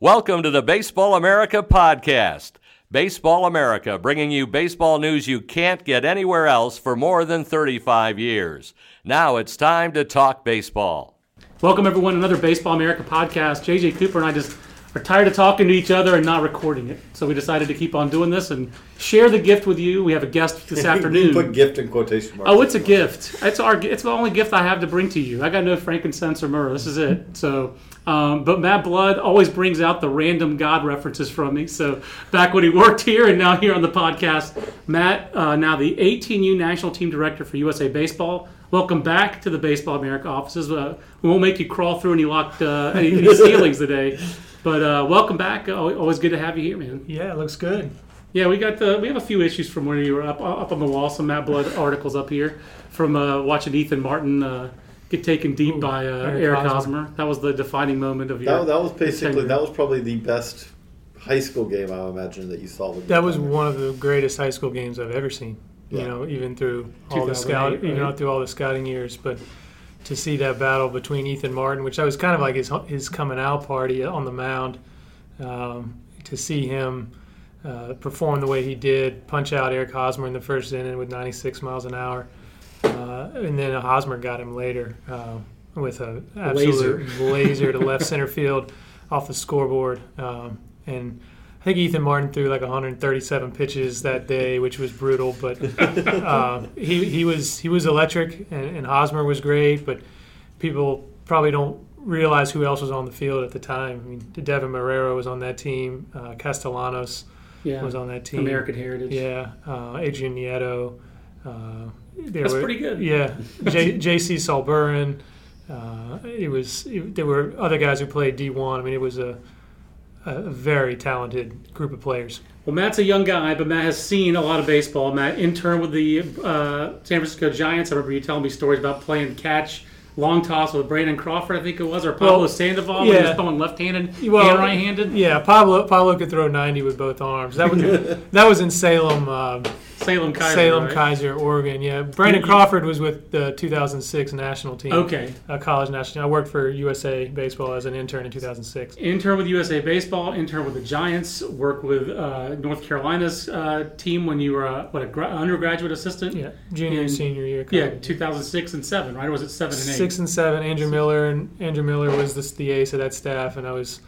Welcome to the Baseball America podcast. Baseball America, bringing you baseball news you can't get anywhere else for more than 35 years. Now it's time to talk baseball. Welcome, everyone, to another Baseball America podcast. JJ Cooper and I just are tired of talking to each other and not recording it. So we decided to keep on doing this and share the gift with you. We have a guest this afternoon. Put gift in quotation marks. Oh, it's a gift. It's our. It's the only gift I have to bring to you. I got no frankincense or myrrh. This is it. So, um, but Matt Blood always brings out the random God references from me. So back when he worked here and now here on the podcast, Matt, uh, now the 18U national team director for USA Baseball. Welcome back to the Baseball America offices. Uh, we won't make you crawl through any locked uh, any, any ceilings today, but uh, welcome back. Always good to have you here, man. Yeah, it looks good. Yeah, we got the we have a few issues from where you were up up on the wall. Some Matt Blood articles up here from uh, watching Ethan Martin uh, get taken deep Ooh, by uh, Eric Eric Hosmer. Hosmer. That was the defining moment of your. That, that was basically that was probably the best high school game I imagine that you saw. With That was your one of the greatest high school games I've ever seen. You know, even through all the 2008, scout, even right? out through all the scouting years. But to see that battle between Ethan Martin, which I was kind of like his his coming out party on the mound, um, to see him uh, perform the way he did, punch out Eric Hosmer in the first inning with 96 miles an hour, uh, and then Hosmer got him later uh, with a absolute laser to left center field off the scoreboard, um, and. I think Ethan Martin threw like 137 pitches that day, which was brutal. But uh, he he was he was electric, and, and Hosmer was great. But people probably don't realize who else was on the field at the time. I mean, Deven Marrero was on that team. Uh, Castellanos yeah, was on that team. American Heritage. Yeah, uh, Adrian Nieto. Uh, That's were- pretty good. Yeah, J, J.C. Sulbaran. Uh, it was. It, there were other guys who played D1. I mean, it was a, a very talented group of players. Well, Matt's a young guy, but Matt has seen a lot of baseball. Matt interned with the uh, San Francisco Giants. I remember you telling me stories about playing catch, long toss with Brandon Crawford, I think it was, or Pablo Well, Sandoval when he yeah. was throwing left-handed Well, and right-handed. Yeah, Pablo Pablo could throw 90 with both arms. That was that was in Salem, um, Salem Keizer. Salem, right? Keizer, Oregon. Yeah, Brandon You- Crawford was with the 2006 national team. Okay. uh, college national. team. I worked for USA Baseball as an intern in 2006. Intern with USA Baseball, intern with the Giants, worked with uh, North Carolina's uh, team when you were uh, what a gra- undergraduate assistant. Yeah, junior and senior year. Yeah, 2006 and seven, right? Or was it seven and eight? six and seven. Andrew Miller and Andrew Miller was the, the ace of that staff, and I was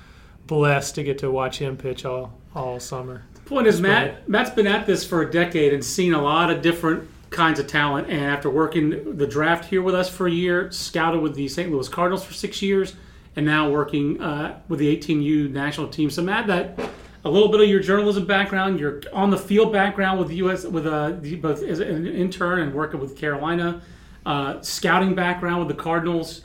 blessed to get to watch him pitch all all summer. Point is, Matt. Matt's been at this for a decade and seen a lot of different kinds of talent. And after working the draft here with us for a year, scouted with the St. Louis Cardinals for six years, and now working uh, with the 18U national team. So, Matt, that a little bit of your journalism background, your on the field background with the U.S. with uh, both as an intern and working with Carolina, uh, scouting background with the Cardinals.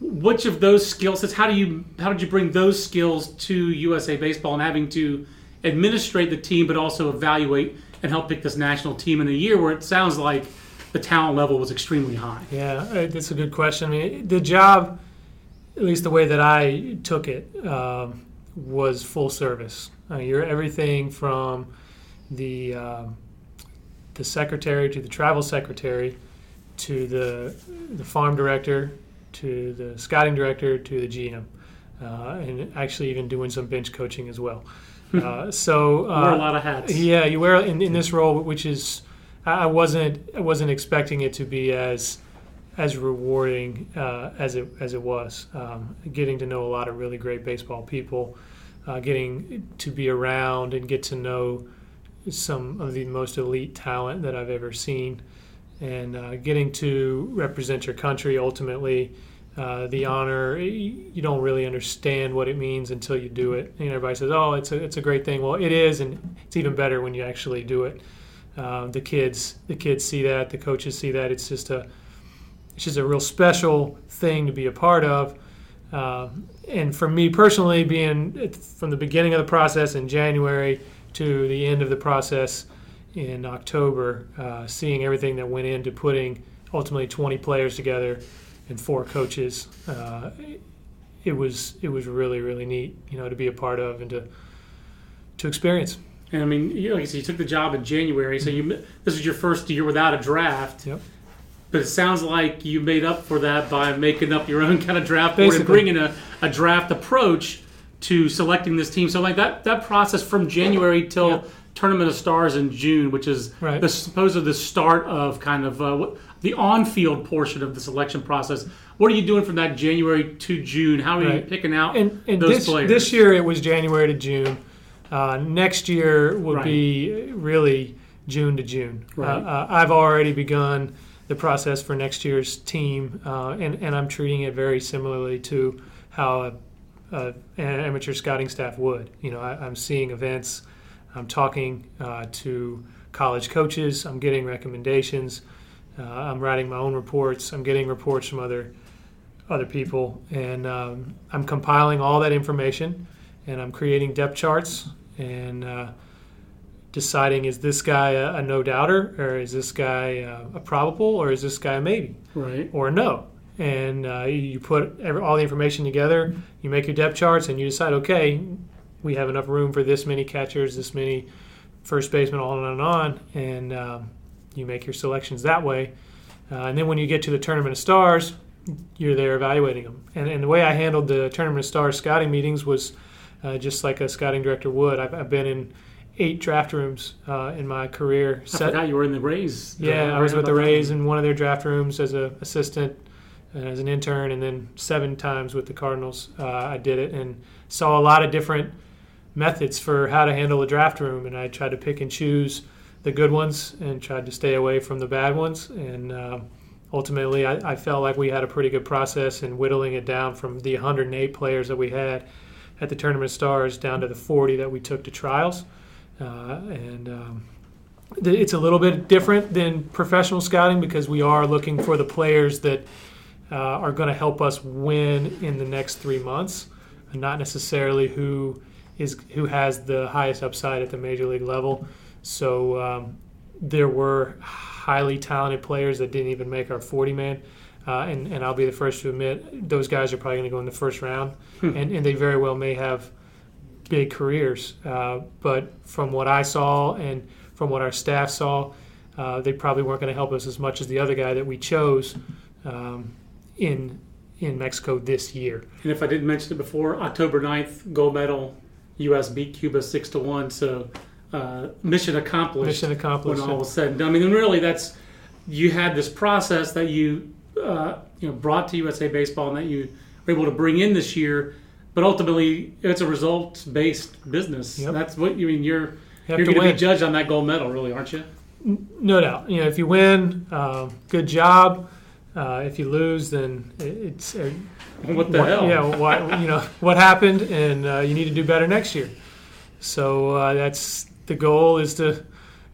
Which of those skill sets? How do you how did you bring those skills to USA Baseball and having to administrate the team, but also evaluate and help pick this national team in a year where it sounds like the talent level was extremely high. Yeah, uh, that's a good question. I mean, the job, at least the way that I took it, um, was full service. You're everything from the um, the secretary to the travel secretary to the the farm director to the scouting director to the GM, uh, and actually even doing some bench coaching as well. Uh, so uh, Wear a lot of hats. yeah, you wear in, in this role, which is I I wasn't I wasn't expecting it to be as as rewarding uh, as it as it was. Um, getting to know a lot of really great baseball people, uh, getting to be around and get to know some of the most elite talent that I've ever seen, and uh, getting to represent your country ultimately. Uh, the honor. You don't really understand what it means until you do it. And everybody says, "Oh, it's a it's a great thing." Well, it is, and it's even better when you actually do it. Um, the kids, the kids see that, the coaches see that. It's just a, it's just a real special thing to be a part of. Uh, and for me personally, being from the beginning of the process in January to the end of the process in October, uh, seeing everything that went into putting ultimately 20 players together and four coaches, uh, it was it was really really neat, you know, to be a part of and to to experience. And I mean, you, like I said, you took the job in January, so you this is your first year without a draft. Yep. But it sounds like you made up for that by making up your own kind of draft board Basically. and bringing a, a draft approach to selecting this team. So like that that process from January till Yeah. Tournament of Stars in June, which is Right. the supposed the start of kind of uh, what, the on-field portion of the selection process. What are you doing from that January to June? How are you picking out And, and those this, players? this year it was January to June. Uh, next year will Right. be really June to June. Right. Uh, uh, I've already begun the process for next year's team, uh, and, and I'm treating it very similarly to how a, a, an amateur scouting staff would. You know, I, I'm seeing events, I'm talking uh, to college coaches, I'm getting recommendations, uh, I'm writing my own reports, I'm getting reports from other other people, and um, I'm compiling all that information, and I'm creating depth charts and uh, deciding is this guy a, a no doubter, or is this guy uh, a probable, or is this guy a maybe, right. or a no. And uh, you put every, all the information together, you make your depth charts, and you decide, okay, we have enough room for this many catchers, this many first basemen, on and on, and um, you make your selections that way. Uh, and then when you get to the Tournament of Stars, you're there evaluating them. And, and the way I handled the Tournament of Stars scouting meetings was uh, just like a scouting director would. I've, I've been in eight draft rooms uh, in my career. I forgot you were in the Rays. Yeah, I I was with the Rays in one of their draft rooms as an assistant, uh, as an intern, and then seven times with the Cardinals. Uh, I did it and saw a lot of different methods for how to handle a draft room, and I tried to pick and choose the good ones and tried to stay away from the bad ones. And uh, ultimately, I, I felt like we had a pretty good process in whittling it down from the 108 players that we had at the Tournament Stars down to the 40 that we took to trials. Uh, and um, it's a little bit different than professional scouting because we are looking for the players that uh, are going to help us win in the next three months, and not necessarily who is who has the highest upside at the major league level. So um, there were highly talented players that didn't even make our 40 man. Uh, and, and I'll be the first to admit those guys are probably going to go in the first round, and, and they very well may have big careers. Uh, but from what I saw and from what our staff saw, uh, they probably weren't going to help us as much as the other guy that we chose um, in in Mexico this year. And if I didn't mention it before, October 9th, gold medal, U.S. beat Cuba six to one. So uh, mission accomplished. Mission accomplished. When all was said and done. I mean, and really, that's you had this process that you uh, you know brought to USA Baseball and that you were able to bring in this year. But ultimately, it's a results-based business. Yep. That's what you mean. You're you you're going to be judged on that gold medal, really, aren't you? No doubt. You know, if you win, um, good job. Uh, if you lose, then it- it's uh, What the what, hell? Yeah, what you know what happened, and uh, you need to do better next year. So uh, that's the goal is to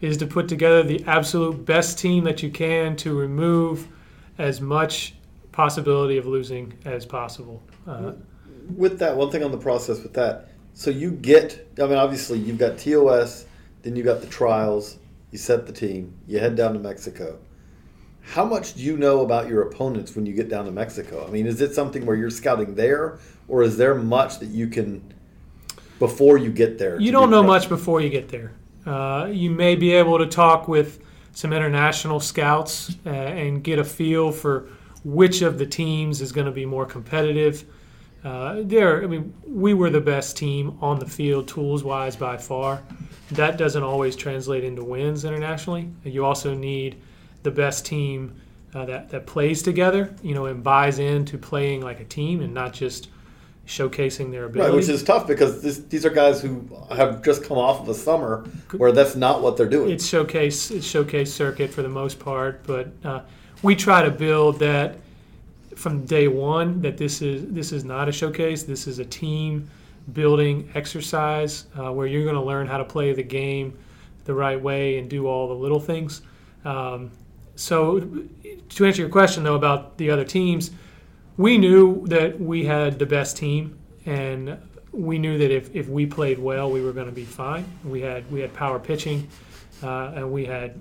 is to put together the absolute best team that you can to remove as much possibility of losing as possible. Uh, with that, one thing on the process with that. So you get, I mean, obviously you've got TOS, then you've got the trials, you set the team, you head down to Mexico. How much do you know about your opponents when you get down to Mexico? I mean, is it something where you're scouting there, or is there much that you can before you get there? You don't know much before you get there. Uh, you may be able to talk with some international scouts uh, and get a feel for which of the teams is going to be more competitive. Uh, there, I mean, we were the best team on the field, tools wise, by far. That doesn't always translate into wins internationally. You also need the best team uh, that that plays together, you know, and buys into playing like a team and not just showcasing their ability. Right, which is tough because this, these are guys who have just come off of a summer where that's not what they're doing. it's showcase it's showcase circuit for the most part, but uh, we try to build that from day one that this is this is not a showcase. This is a team building exercise uh, where you're going to learn how to play the game the right way and do all the little things. Um, so to answer your question though about the other teams, we knew that we had the best team, and we knew that if, if we played well, we were going to be fine. We had we had power pitching, uh, and we had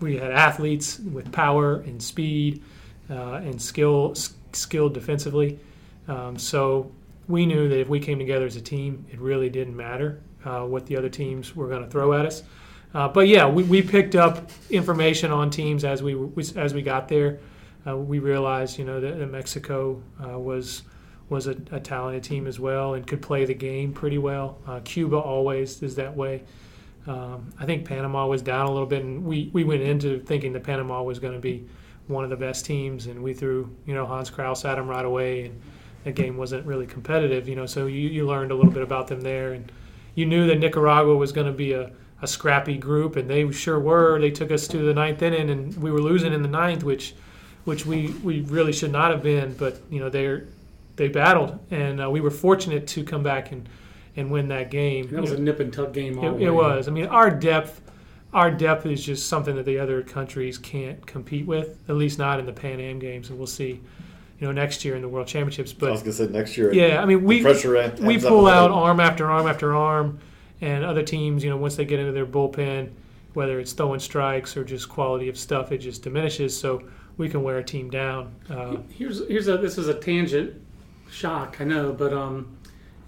we had athletes with power and speed uh, and skill skilled defensively. Um, so we knew that if we came together as a team, it really didn't matter uh, what the other teams were going to throw at us. Uh, but yeah, we, we picked up information on teams as we as we got there. Uh, we realized, you know, that, that Mexico uh, was was a, a, talented team as well and could play the game pretty well. Uh, Cuba always is that way. Um, I think Panama was down a little bit, and we, we went into thinking that Panama was going to be one of the best teams, and we threw you know Hans Crouse at them right away, and the game wasn't really competitive. You know, so you, you learned a little bit about them there, and you knew that Nicaragua was going to be a, a scrappy group, and they sure were. They took us to the ninth inning, and we were losing in the ninth, which which we, we really should not have been. But you know they they battled, and uh, we were fortunate to come back and and win that game. That was a nip and tuck game. It, it was. I mean, our depth our depth is just something that the other countries can't compete with, at least not in the Pan Am games, and we'll see. You know, next year in the World Championships, but I was gonna say next year. Yeah, I mean, we pressure we pull out arm after arm after arm, and other teams, you know, once they get into their bullpen, whether it's throwing strikes or just quality of stuff, it just diminishes. So we can wear a team down. Uh, here's here's a this is a tangent shock, I know, but um,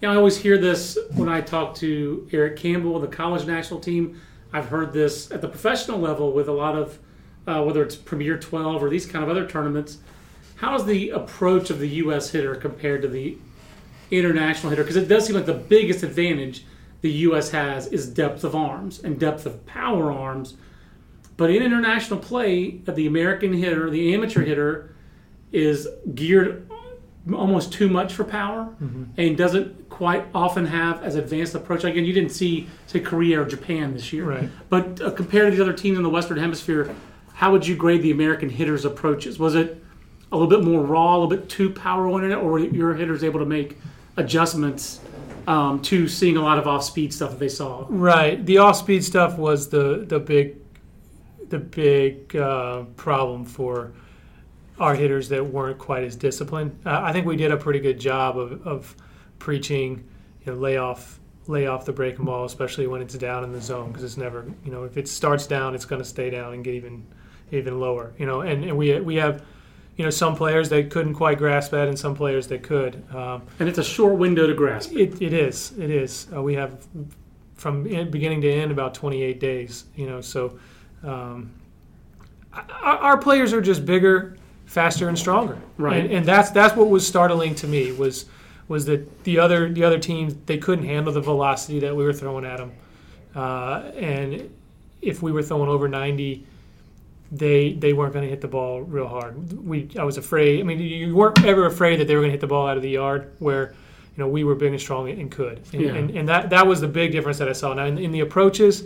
know, I always hear this when I talk to Eric Campbell, the college national team I've heard this at the professional level with a lot of uh, whether it's Premier 12 or these kind of other tournaments. How is the approach of the U.S. hitter compared to the international hitter? Because it does seem like the biggest advantage the U.S. has is depth of arms and depth of power arms. But in international play, the American hitter, the amateur hitter, is geared almost too much for power mm-hmm. and doesn't quite often have as advanced approach. Again, you didn't see say Korea or Japan this year, right? But uh, compared to the other teams in the Western Hemisphere, how would you grade the American hitters' approaches? Was it a little bit more raw, a little bit too power oriented, or were your hitters able to make adjustments um, to seeing a lot of off speed stuff that they saw? Right. The off speed stuff was the the big the big uh, problem for our hitters that weren't quite as disciplined. Uh, I think we did a pretty good job of, of preaching, you know, lay off, lay off the breaking ball, especially when it's down in the zone, because it's never, you know, if it starts down, it's going to stay down and get even, even lower, you know. And, and we we have, you know, some players that couldn't quite grasp that, and some players that could. Um, and it's a short window to grasp. It, it is. It is. Uh, we have from beginning to end about 28 days, you know. So um, our, our players are just bigger faster and stronger. Right. And, and, that's that's what was startling to me was was that the other the other teams they couldn't handle the velocity that we were throwing at them, uh, and if we were throwing over ninety. They, they weren't going to hit the ball real hard. We I was afraid. I mean, you weren't ever afraid that they were going to hit the ball out of the yard. Where you know we were big and strong and could. And, yeah. and, and, that that was the big difference that I saw. Now in, in the approaches,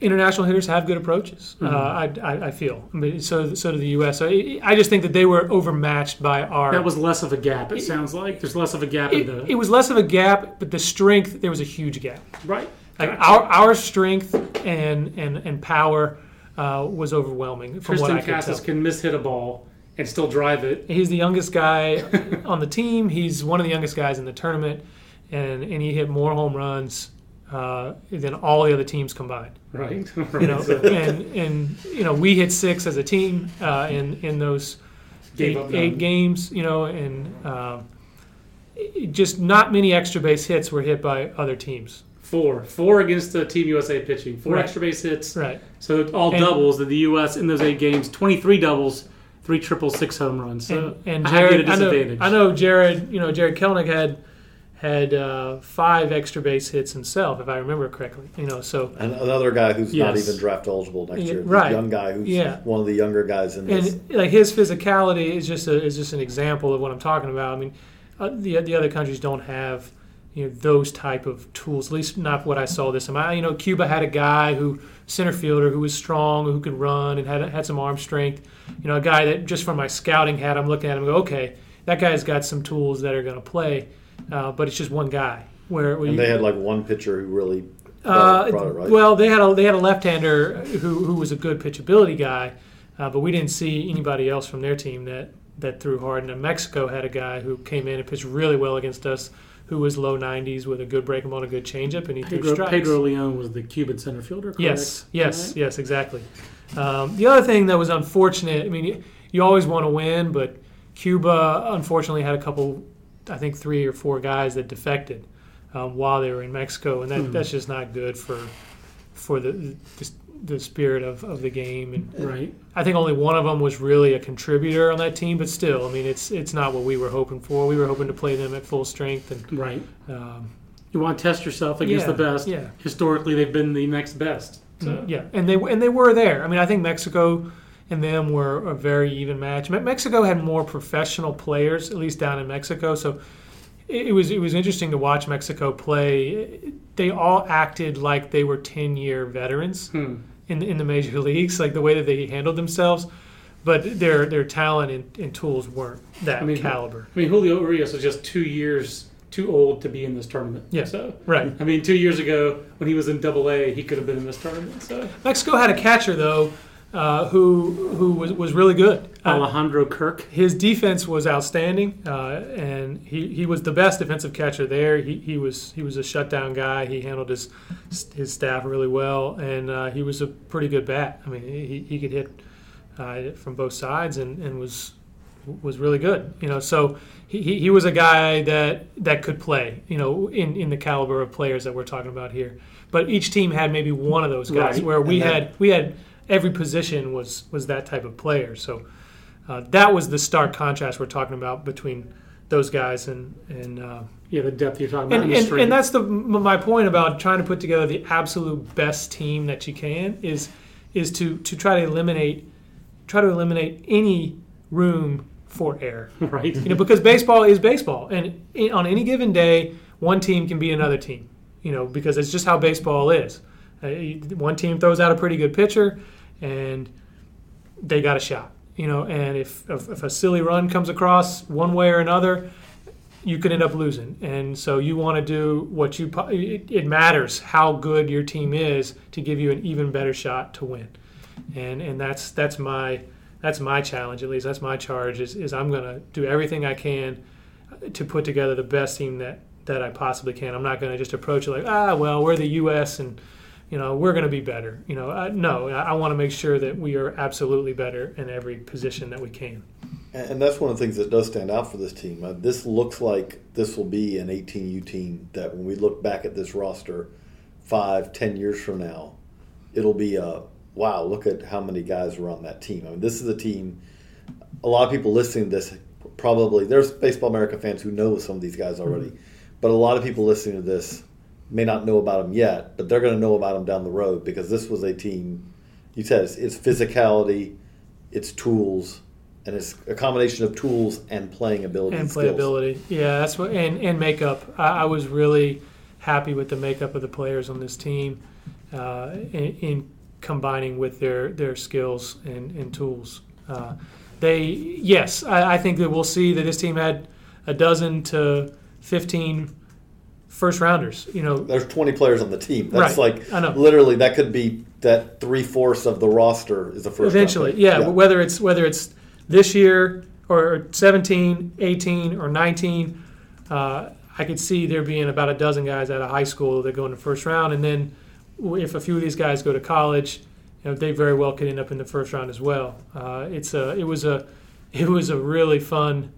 international hitters have good approaches. Mm-hmm. Uh, I, I, I, feel. I mean, so so do the U.S. So I just think that they were overmatched by our. That was less of a gap. It, it sounds like there's less of a gap it, in the. It was less of a gap, but the strength there was a huge gap. Right. Like gotcha. our our strength and and and power uh, was overwhelming. From Triston what I Casas can mishit a ball and still drive it. He's the youngest guy on the team. He's one of the youngest guys in the tournament, and and he hit more home runs uh, than all the other teams combined. Right. you know, and and you know we hit six as a team uh, in in those eight, eight, games. You know, and um, just not many extra base hits were hit by other teams. Four, four against the Team USA pitching. Four right. extra base hits. Right. So all and, doubles. In the U.S. in those eight games, twenty-three doubles, three triples, six home runs. So and, and Jarred, I know, I know Jarred. You know, Jarred Kelenic had had uh, five extra base hits himself, if I remember correctly. You know, so and another guy who's yes. not even draft eligible next year, right? Young guy who's yeah. one of the younger guys in this. And like his physicality is just a, is just an example of what I'm talking about. I mean, uh, the the other countries don't have you know those type of tools. At least not what I saw this time. I, you know, Cuba had a guy who center fielder who was strong, who could run and had had some arm strength. You know, a guy that just from my scouting hat, I'm looking at him and go, okay, that guy's got some tools that are going to play uh, but it's just one guy. Where and they had like one pitcher who really uh, brought it right. Well, they had a they had a left-hander who who was a good pitchability guy, uh, but we didn't see anybody else from their team that that threw hard. And then Mexico had a guy who came in and pitched really well against us, who was low 90s with a good breaking ball and a good changeup, and he threw Pedro, strikes. Pedro Leon was the Cuban center fielder. Correct? Yes, yes, Right? yes, exactly. Um, the other thing that was unfortunate, I mean, you, you always want to win, but Cuba unfortunately had a couple, I think three or four guys that defected um, while they were in Mexico, and that, Hmm. that's just not good for for the the, the spirit of, of the game. And Right. I think only one of them was really a contributor on that team, but still, I mean, it's it's not what we were hoping for. We were hoping to play them at full strength, and Right. um, You want to test yourself against Yeah, the best. yeah. Historically, they've been the next best. So. Yeah, and they and they were there. I mean, I think Mexico and them were a very even match. Mexico had more professional players, at least down in Mexico. So it, was it was interesting to watch Mexico play. They all acted like they were ten year veterans Hmm. in the, in the major leagues, like the way that they handled themselves. But their their talent and, and tools weren't that I mean, caliber. I mean, Julio Urias was just two years too old to be in this tournament. Yeah. So, Right. I mean, two years ago when he was in Double A, he could have been in this tournament. So, Mexico had a catcher though, uh, who who was was really good. Uh, Alejandro Kirk. his defense was outstanding, uh, and he, he was the best defensive catcher there. He, he was he was a shutdown guy. He handled his his staff really well, and uh, he was a pretty good bat. I mean, he, he could hit uh, from both sides, and, and was was really good. You know, so he, he he was a guy that that could play. You know, in in the caliber of players that we're talking about here. But each team had maybe one of those guys Right. where we that- had we had every position was was that type of player. So uh, that was the stark contrast we're talking about between those guys and and uh, Yeah, the depth you're talking about. and, and, and that's the my point about trying to put together the absolute best team that you can is is to to try to eliminate try to eliminate any room for error. right. You know, because baseball is baseball, and on any given day, one team can be another team. You know, because it's just how baseball is. Uh, one team throws out a pretty good pitcher, and they got a shot. You know, and if, if if a silly run comes across one way or another, you could end up losing. And so you want to do what you. It, it matters how good your team is to give you an even better shot to win. And and that's that's my that's my challenge at least. That's my charge is, is I'm going to do everything I can to put together the best team that that I possibly can. I'm not going to just approach it like ah well we're the U.S. and you know we're going to be better. You know uh, no I, I want to make sure that we are absolutely better in every position that we can. And and that's one of the things that does stand out for this team. Uh, this looks like this will be an 18U team that when we look back at this roster five, ten years from now, it'll be a wow, look at how many guys were on that team. I mean, this is a team, a lot of people listening to this probably, there's Baseball America fans who know some of these guys already, but a lot of people listening to this may not know about them yet, but they're going to know about them down the road because this was a team, you said it's, it's physicality, it's tools, and it's a combination of tools and playing ability and skills. playability. Yeah, that's what and and makeup. I, I was really happy with the makeup of the players on this team, uh, in, in combining with their their skills and, and tools. Uh, they yes, I, I think that we'll see that this team had a dozen to fifteen first rounders. You know, There's 20 players on the team. That's Right. like I know. literally that could be that three fourths of the roster is the first. round eventually pick. yeah, whether it's whether it's this year or 17 18 or 19 uh, i could see there being about a dozen guys out of high school that go in the first round and then if a few of these guys go to college you know, they very well could end up in the first round as well uh, it's a it was a it was a really fun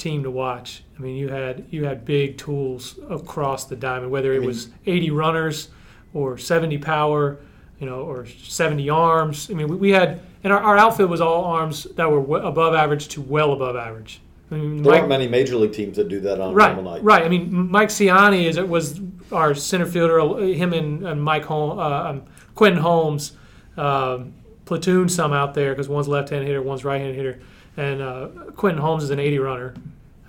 team to watch i mean you had you had big tools across the diamond whether it mean- was 80 runners or 70 power you know, or 70 arms. I mean, we, we had, and our, our outfit was all arms that were w- above average to well above average. I mean, There Mike- aren't many major league teams that do that on a right, normal night. right. I mean, Mike Siani is it was our center fielder. Him and, and Mike Hol- uh, um, Quentin Holmes um, platoon some out there because one's left-hand hitter, one's right-hand hitter, and uh, Quentin Holmes is an 80 runner.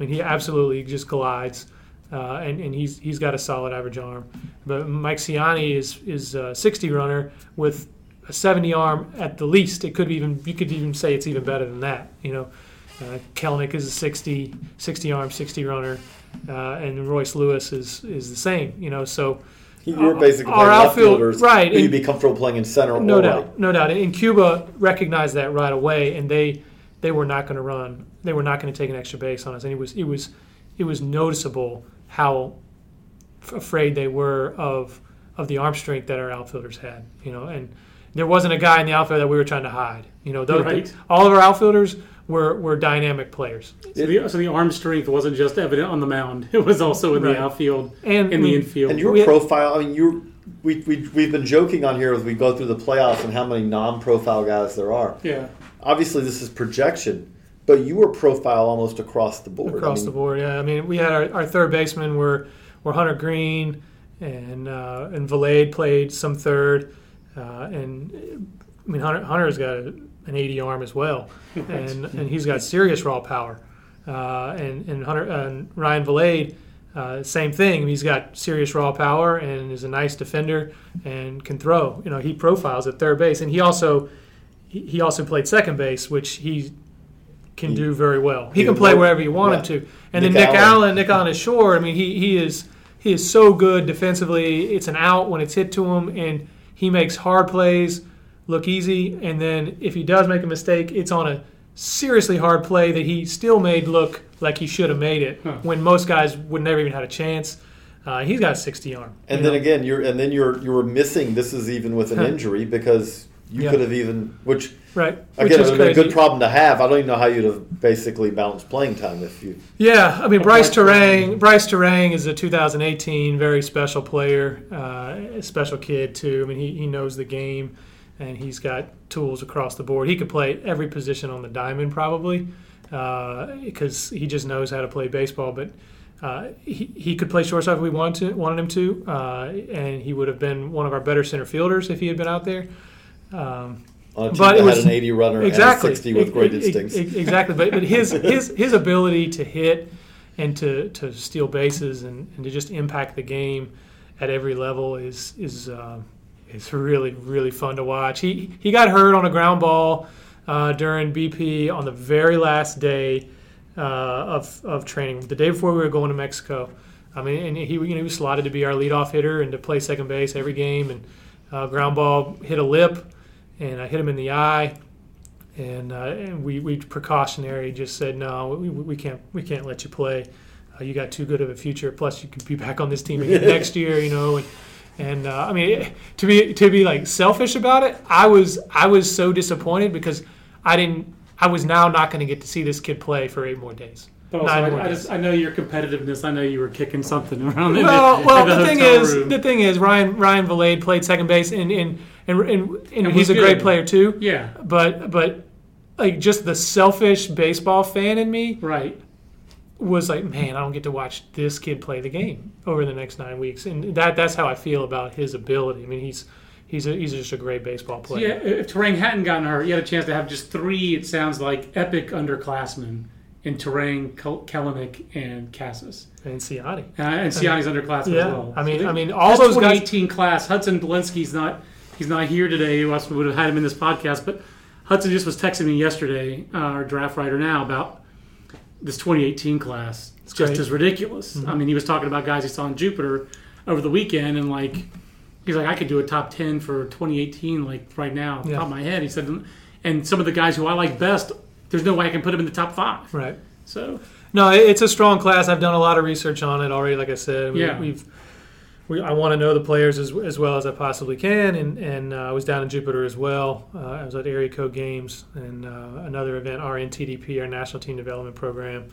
I mean, he absolutely just glides. Uh, and, and he's he's got a solid average arm, but Mike Siani is is a 60 runner with a 70 arm at the least. It could even you could even say it's even better than that. You know, uh, Kelenic is a 60 60 arm 60 runner, uh, and Royce Lewis is is the same. You know, so You were basically Our playing left fielders. right, You'd be comfortable playing in center No doubt, right. no doubt. And Cuba recognized that right away, and they they were not going to run. They were not going to take an extra base on us, and it was it was it was noticeable how f- afraid they were of of the arm strength that our outfielders had. You know, and there wasn't a guy in the outfield that we were trying to hide. You know, those, Right. all of our outfielders were were dynamic players. So the, so the arm strength wasn't just evident on the mound; it was also in Right. the outfield And, in I the infield. And your We- profile, I mean, you we, we, we've been joking on here as we go through the playoffs and how many non profile guys there are. yeah, Obviously, this is projection, but you were profile almost across the board. I across mean, the board. Yeah, I mean, we had our, our third baseman were were Hunter Greene and uh, and Vilade played some third, uh, and I mean Hunter Hunter's got a, an 80 arm as well, and and he's got serious raw power, uh, and and Hunter and Ryan Vilade. Uh, same thing. He's got serious raw power and is a nice defender and can throw. You know, he profiles at third base, and he also he also played second base, which he can He- do very well. He he can play worked- wherever you want him to. And Nick then Nick Allen. Allen, Nick on his shore. I mean, he he is he is so good defensively. It's an out when it's hit to him, and he makes hard plays look easy. And then if he does make a mistake, it's on a seriously hard play that he still made look like he should have made it when most guys would never even had a chance. Uh, he's got a 60 arm. And you then know? again, you're and then you're you were missing. This is even with an Huh. injury because you Yeah. could have even which right, which again is a good problem to have. I don't even know how you'd have basically balanced playing time if you. Yeah, I mean Brice Turang. Brice Turang is a 2018 very special player, uh, a special kid too. I mean he, he knows the game, and he's got tools across the board. He could play every position on the diamond probably, because he just knows how to play baseball. But uh, he, he could play shortstop if we wanted to, wanted him to, uh, and he would have been one of our better center fielders if he had been out there. Um, On a team But that was- had an 80 runner exactly and a 60 with great instincts. exactly. But, but his his his ability to hit and to, to steal bases and, and to just impact the game at every level is is uh, is really really fun to watch. He he got hurt on a ground ball uh, during BP on the very last day uh, of, of training. The day before we were going to Mexico. I mean and he you know he was slotted to be our leadoff hitter and to play second base every game. And uh, ground ball hit a lip and I hit him in the eye and, uh, and we, we precautionary just said no we, we can't we can't let you play uh, you got too good of a future plus you could be back on this team again next year you know and, and uh, I mean to be to be like selfish about it I was I was so disappointed because I didn't I was now not going to get to see this kid play for eight more days but also, Nine more I, I days. just I know your competitiveness. I know you were kicking something around. In well, the, well, in the, thing hotel is, room. the thing is, Ryan Ryan Vilade played second base, and and and, and, and was he's a great player too. yeah, But but like just the selfish baseball fan in me right. was like, man, I don't get to watch this kid play the game over the next nine weeks, and that that's how I feel about his ability. I mean, he's he's a, he's just a great baseball player. Yeah, if Turang hadn't gotten hurt, he had a chance to have just three. It sounds like epic underclassmen in Turang, Kel- Kelenic, and Casas. And Siani. Uh, and Siani's underclassmen Yeah, as well. I mean- they- I mean, all those guys- 2018 class. Hudson Belinsky's not. He's not here today. Else we would have had him in this podcast. But Hudson just was texting me yesterday, uh, our draft writer now, about this 2018 class. It's just Great. as ridiculous. Mm-hmm. I mean, he was talking about guys he saw in Jupiter over the weekend, and like, he's like, I could do a top 10 for 2018, like right now, Yeah. top of my head. He said, and some of the guys who I like best, there's no way I can put them in the top five. Right. So No, it's a strong class. I've done a lot of research on it already. Like I said, we, Yeah. we've we, I want to know the players as, as well as I possibly can, and and uh, I was down in Jupiter as well. Uh, I was at Area Code Games and uh, another event, our NTDP, our National Team Development Program,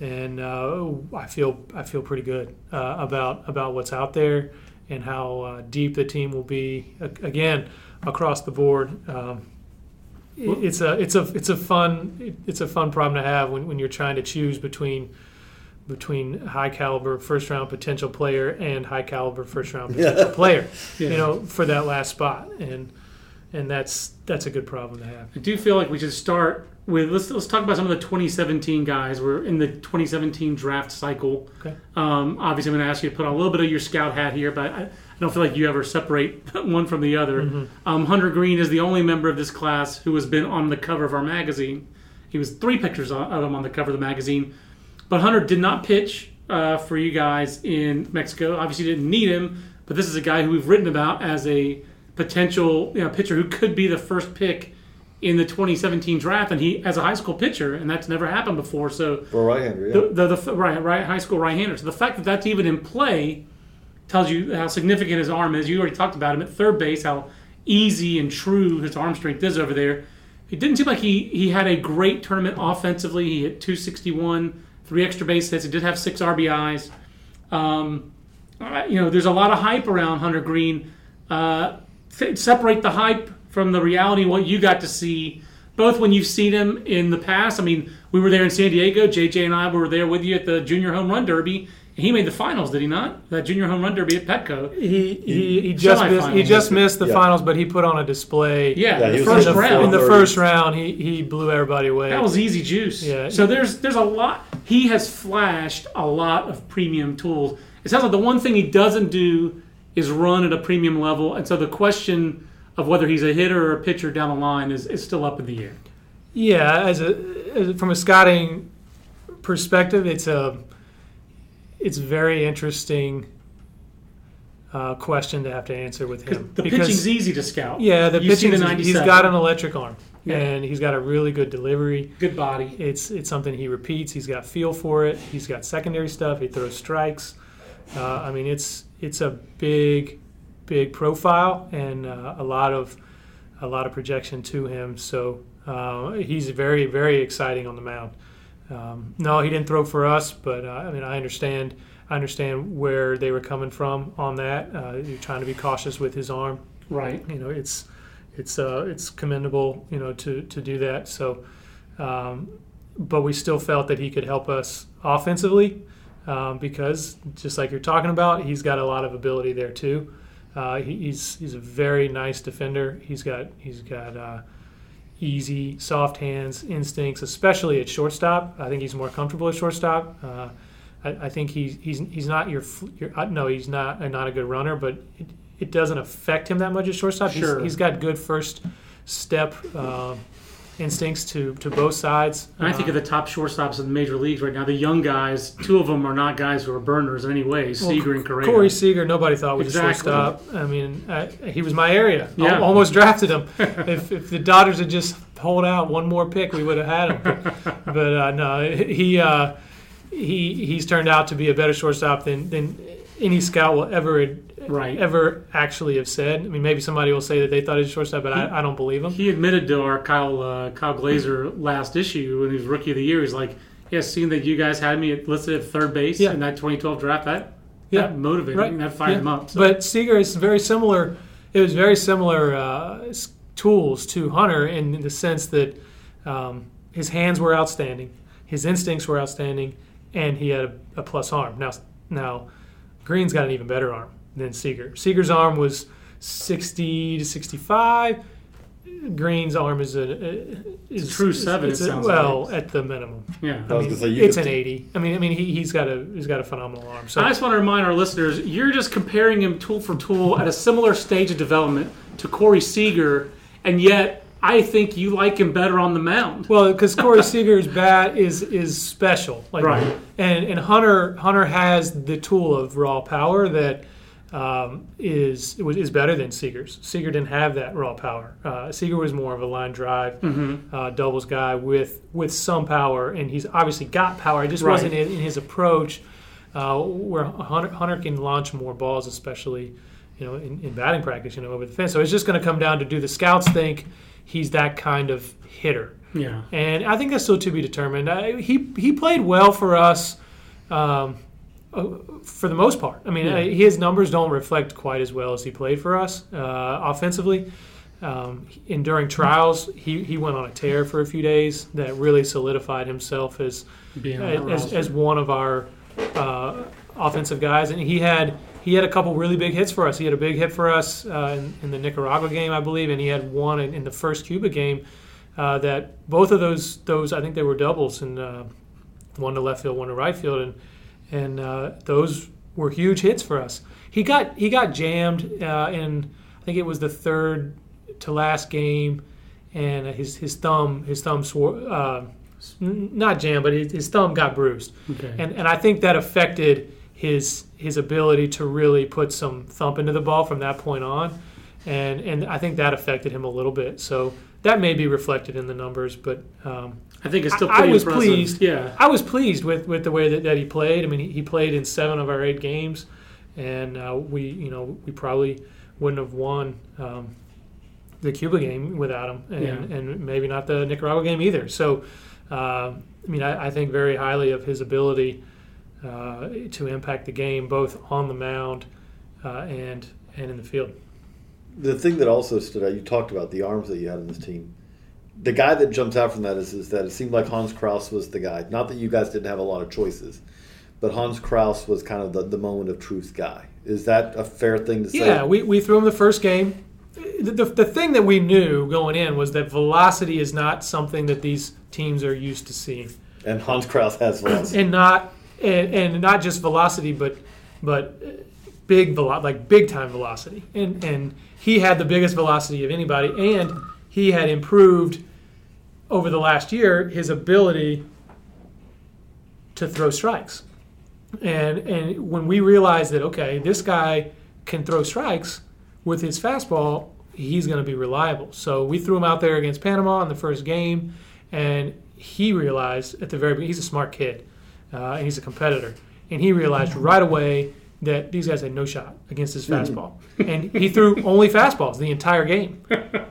and uh, I feel I feel pretty good uh, about about what's out there and how uh, deep the team will be. Again, across the board. Um, it- it's a it's a it's a fun it's a fun problem to have when, when you're trying to choose between between high caliber first round potential player and high caliber first round potential player Yeah. you know for that last spot and and that's that's a good problem to have I do feel like we should start with let's let's talk about some of the 2017 guys. We're in the 2017 draft cycle. Okay. Um, obviously, I'm going to ask you to put on a little bit of your scout hat here, but I, I don't feel like you ever separate one from the other. Mm-hmm. Um, Hunter Greene is the only member of this class who has been on the cover of our magazine. He was three pictures of him on the cover of the magazine, but Hunter did not pitch uh, for you guys in Mexico. Obviously, you didn't need him, but this is a guy who we've written about as a potential you know, pitcher who could be the first pick in the 2017 draft, and he as a high school pitcher, and that's never happened before. So right-hander, yeah. the, the, the right, right high school right-hander. So the fact that that's even in play tells you how significant his arm is. You already talked about him at third base, how easy and true his arm strength is over there. It didn't seem like he he had a great tournament offensively. He hit 261, three extra base hits. He did have six RBIs. Um, you know, there's a lot of hype around Hunter Greene. Uh, th- separate the hype from the reality what you got to see, both when you've seen him in the past. I mean, we were there in San Diego. JJ and I were there with you at the Junior Home Run Derby. He made the finals, did he not? That Junior Home Run Derby at Petco. He he, he just missed, he just missed the Yeah. finals, but he put on a display. Yeah, Yeah, the first in the round. in the first round, he he blew everybody away. That was easy juice. Yeah. So there's there's a lot. He has flashed a lot of premium tools. It sounds like the one thing he doesn't do is run at a premium level, and so the question of whether he's a hitter or a pitcher down the line is, is still up in the air. Yeah, as a, as a from a scouting perspective, it's a it's very interesting uh, question to have to answer with him The pitching's easy to scout. yeah, the pitching. he's 97. got an electric arm, Yeah. and he's got a really good delivery. good body. It's it's something he repeats. He's got feel for it. He's got secondary stuff. He throws strikes. Uh, I mean, it's it's a big, big profile and uh, a lot of a lot of projection to him. So uh, he's very very exciting on the mound. Um, no, he didn't throw for us, but uh, I mean, I understand. I understand where they were coming from on that. Uh, you're trying to be cautious with his arm Right. you know it's it's uh, it's commendable you know to to do that so um, but we still felt that he could help us offensively um, because just like you're talking about he's got a lot of ability there too uh, he, he's he's a very nice defender he's got he's got uh, easy soft hands instincts especially at shortstop I think he's more comfortable at shortstop uh, I, I think he's he's he's not your, your uh, no he's not not a good runner but it, it doesn't affect him that much at shortstop. Sure. He's, he's got good first step uh, instincts to, to both sides. And I think of the top shortstops in the major leagues right now. The young guys, two of them are not guys who are burners in any way. Seager and Correa. Corey Seager, nobody thought was Exactly. a shortstop. I mean, I, he was my area. Yeah. Al- almost drafted him. if, if the Dodgers had just hold out one more pick, we would have had him. But, but uh, no, he uh, he he's turned out to be a better shortstop than than any scout will ever Right. ever actually have said. I mean, maybe somebody will say that they thought he was a shortstop, but I, I don't believe him. He admitted to our Kyle uh, Kyle Glaser last issue when he was rookie of the year. He's like, "Yeah, seeing that you guys had me at, listed at third base Yeah. in that 2012 draft, that Yeah. that motivated Right. me. That fired Yeah. him up." So. But Seager is very similar. It was very similar uh, tools to Hunter in, the sense that um, his hands were outstanding, his instincts were outstanding, and he had a, a plus arm. Now, now Greene's got an even better arm than Seager. Seager's arm was 60 to 65. Greene's arm is a, is a true seven, it's it a- well, like. at the minimum. yeah. I was gonna say It's an 80. I mean, I mean, he, he's got a he's got a phenomenal arm. So I just want to remind our listeners, you're just comparing him tool for tool at a similar stage of development to Corey Seager, and yet I think you like him better on the mound. Well, because Corey Seager's bat is is special, like, Right. And and Hunter Hunter has the tool of raw power that um, is is better than Seager's. Seager didn't have that raw power. Uh, Seager was more of a line drive Mm-hmm. uh, doubles guy with with some power, and he's obviously got power. It just Right. wasn't in, in his approach uh, where Hunter, Hunter can launch more balls, especially you know in, in batting practice, you know over the fence. So it's just going to come down to do the scouts think he's that kind of hitter. Yeah. And I think that's still to be determined. I, he he played well for us, um, for the most part. I mean, Yeah. uh, his numbers don't reflect quite as well as he played for us uh, offensively. Um, and during trials, he, he went on a tear for a few days that really solidified himself as Being as, as one of our uh, offensive guys. And he had he had a couple really big hits for us. He had a big hit for us uh, in, in the Nicaragua game, I believe, and he had one in, in the first Cuba game. Uh, that both of those those I think they were doubles and uh, one to left field, one to right field, and and uh, those were huge hits for us. He got he got jammed uh, in I think it was the third to last game, and his his thumb his thumb swore. Uh, not jammed, but his, his thumb got bruised, Okay. and and I think that affected his his ability to really put some thump into the ball from that point on, and and I think that affected him a little bit. So that may be reflected in the numbers, but um, I think it's still I, I was impressive. pleased. Yeah. I was pleased with, with the way that, that he played. I mean, he, he played in seven of our eight games, and uh, we you know we probably wouldn't have won. Um, the Cuba game without him, and, Yeah. and maybe not the Nicaragua game either. So, uh, I mean, I, I think very highly of his ability uh, to impact the game, both on the mound uh, and and in the field. The thing that also stood out, you talked about the arms that you had on this team. The guy that jumps out from that is, is that it seemed like Hans Crouse was the guy. Not that you guys didn't have a lot of choices, but Hans Crouse was kind of the, the moment of truth guy. Is that a fair thing to say? Yeah, we, we threw him the first game. The, the, the thing that we knew going in was that velocity is not something that these teams are used to seeing. and Hans Crouse has velocity. and not and, and not just velocity, but but big velo- like big time velocity. And and he had the biggest velocity of anybody, and he had improved over the last year his ability to throw strikes. And and when we realized that okay, this guy can throw strikes with his fastball, he's going to be reliable. So we threw him out there against Panama in the first game, and he realized at the very beginning he's a smart kid, uh, and he's a competitor, and he realized right away that these guys had no shot against his hmm. fastball, and he threw only fastballs the entire game.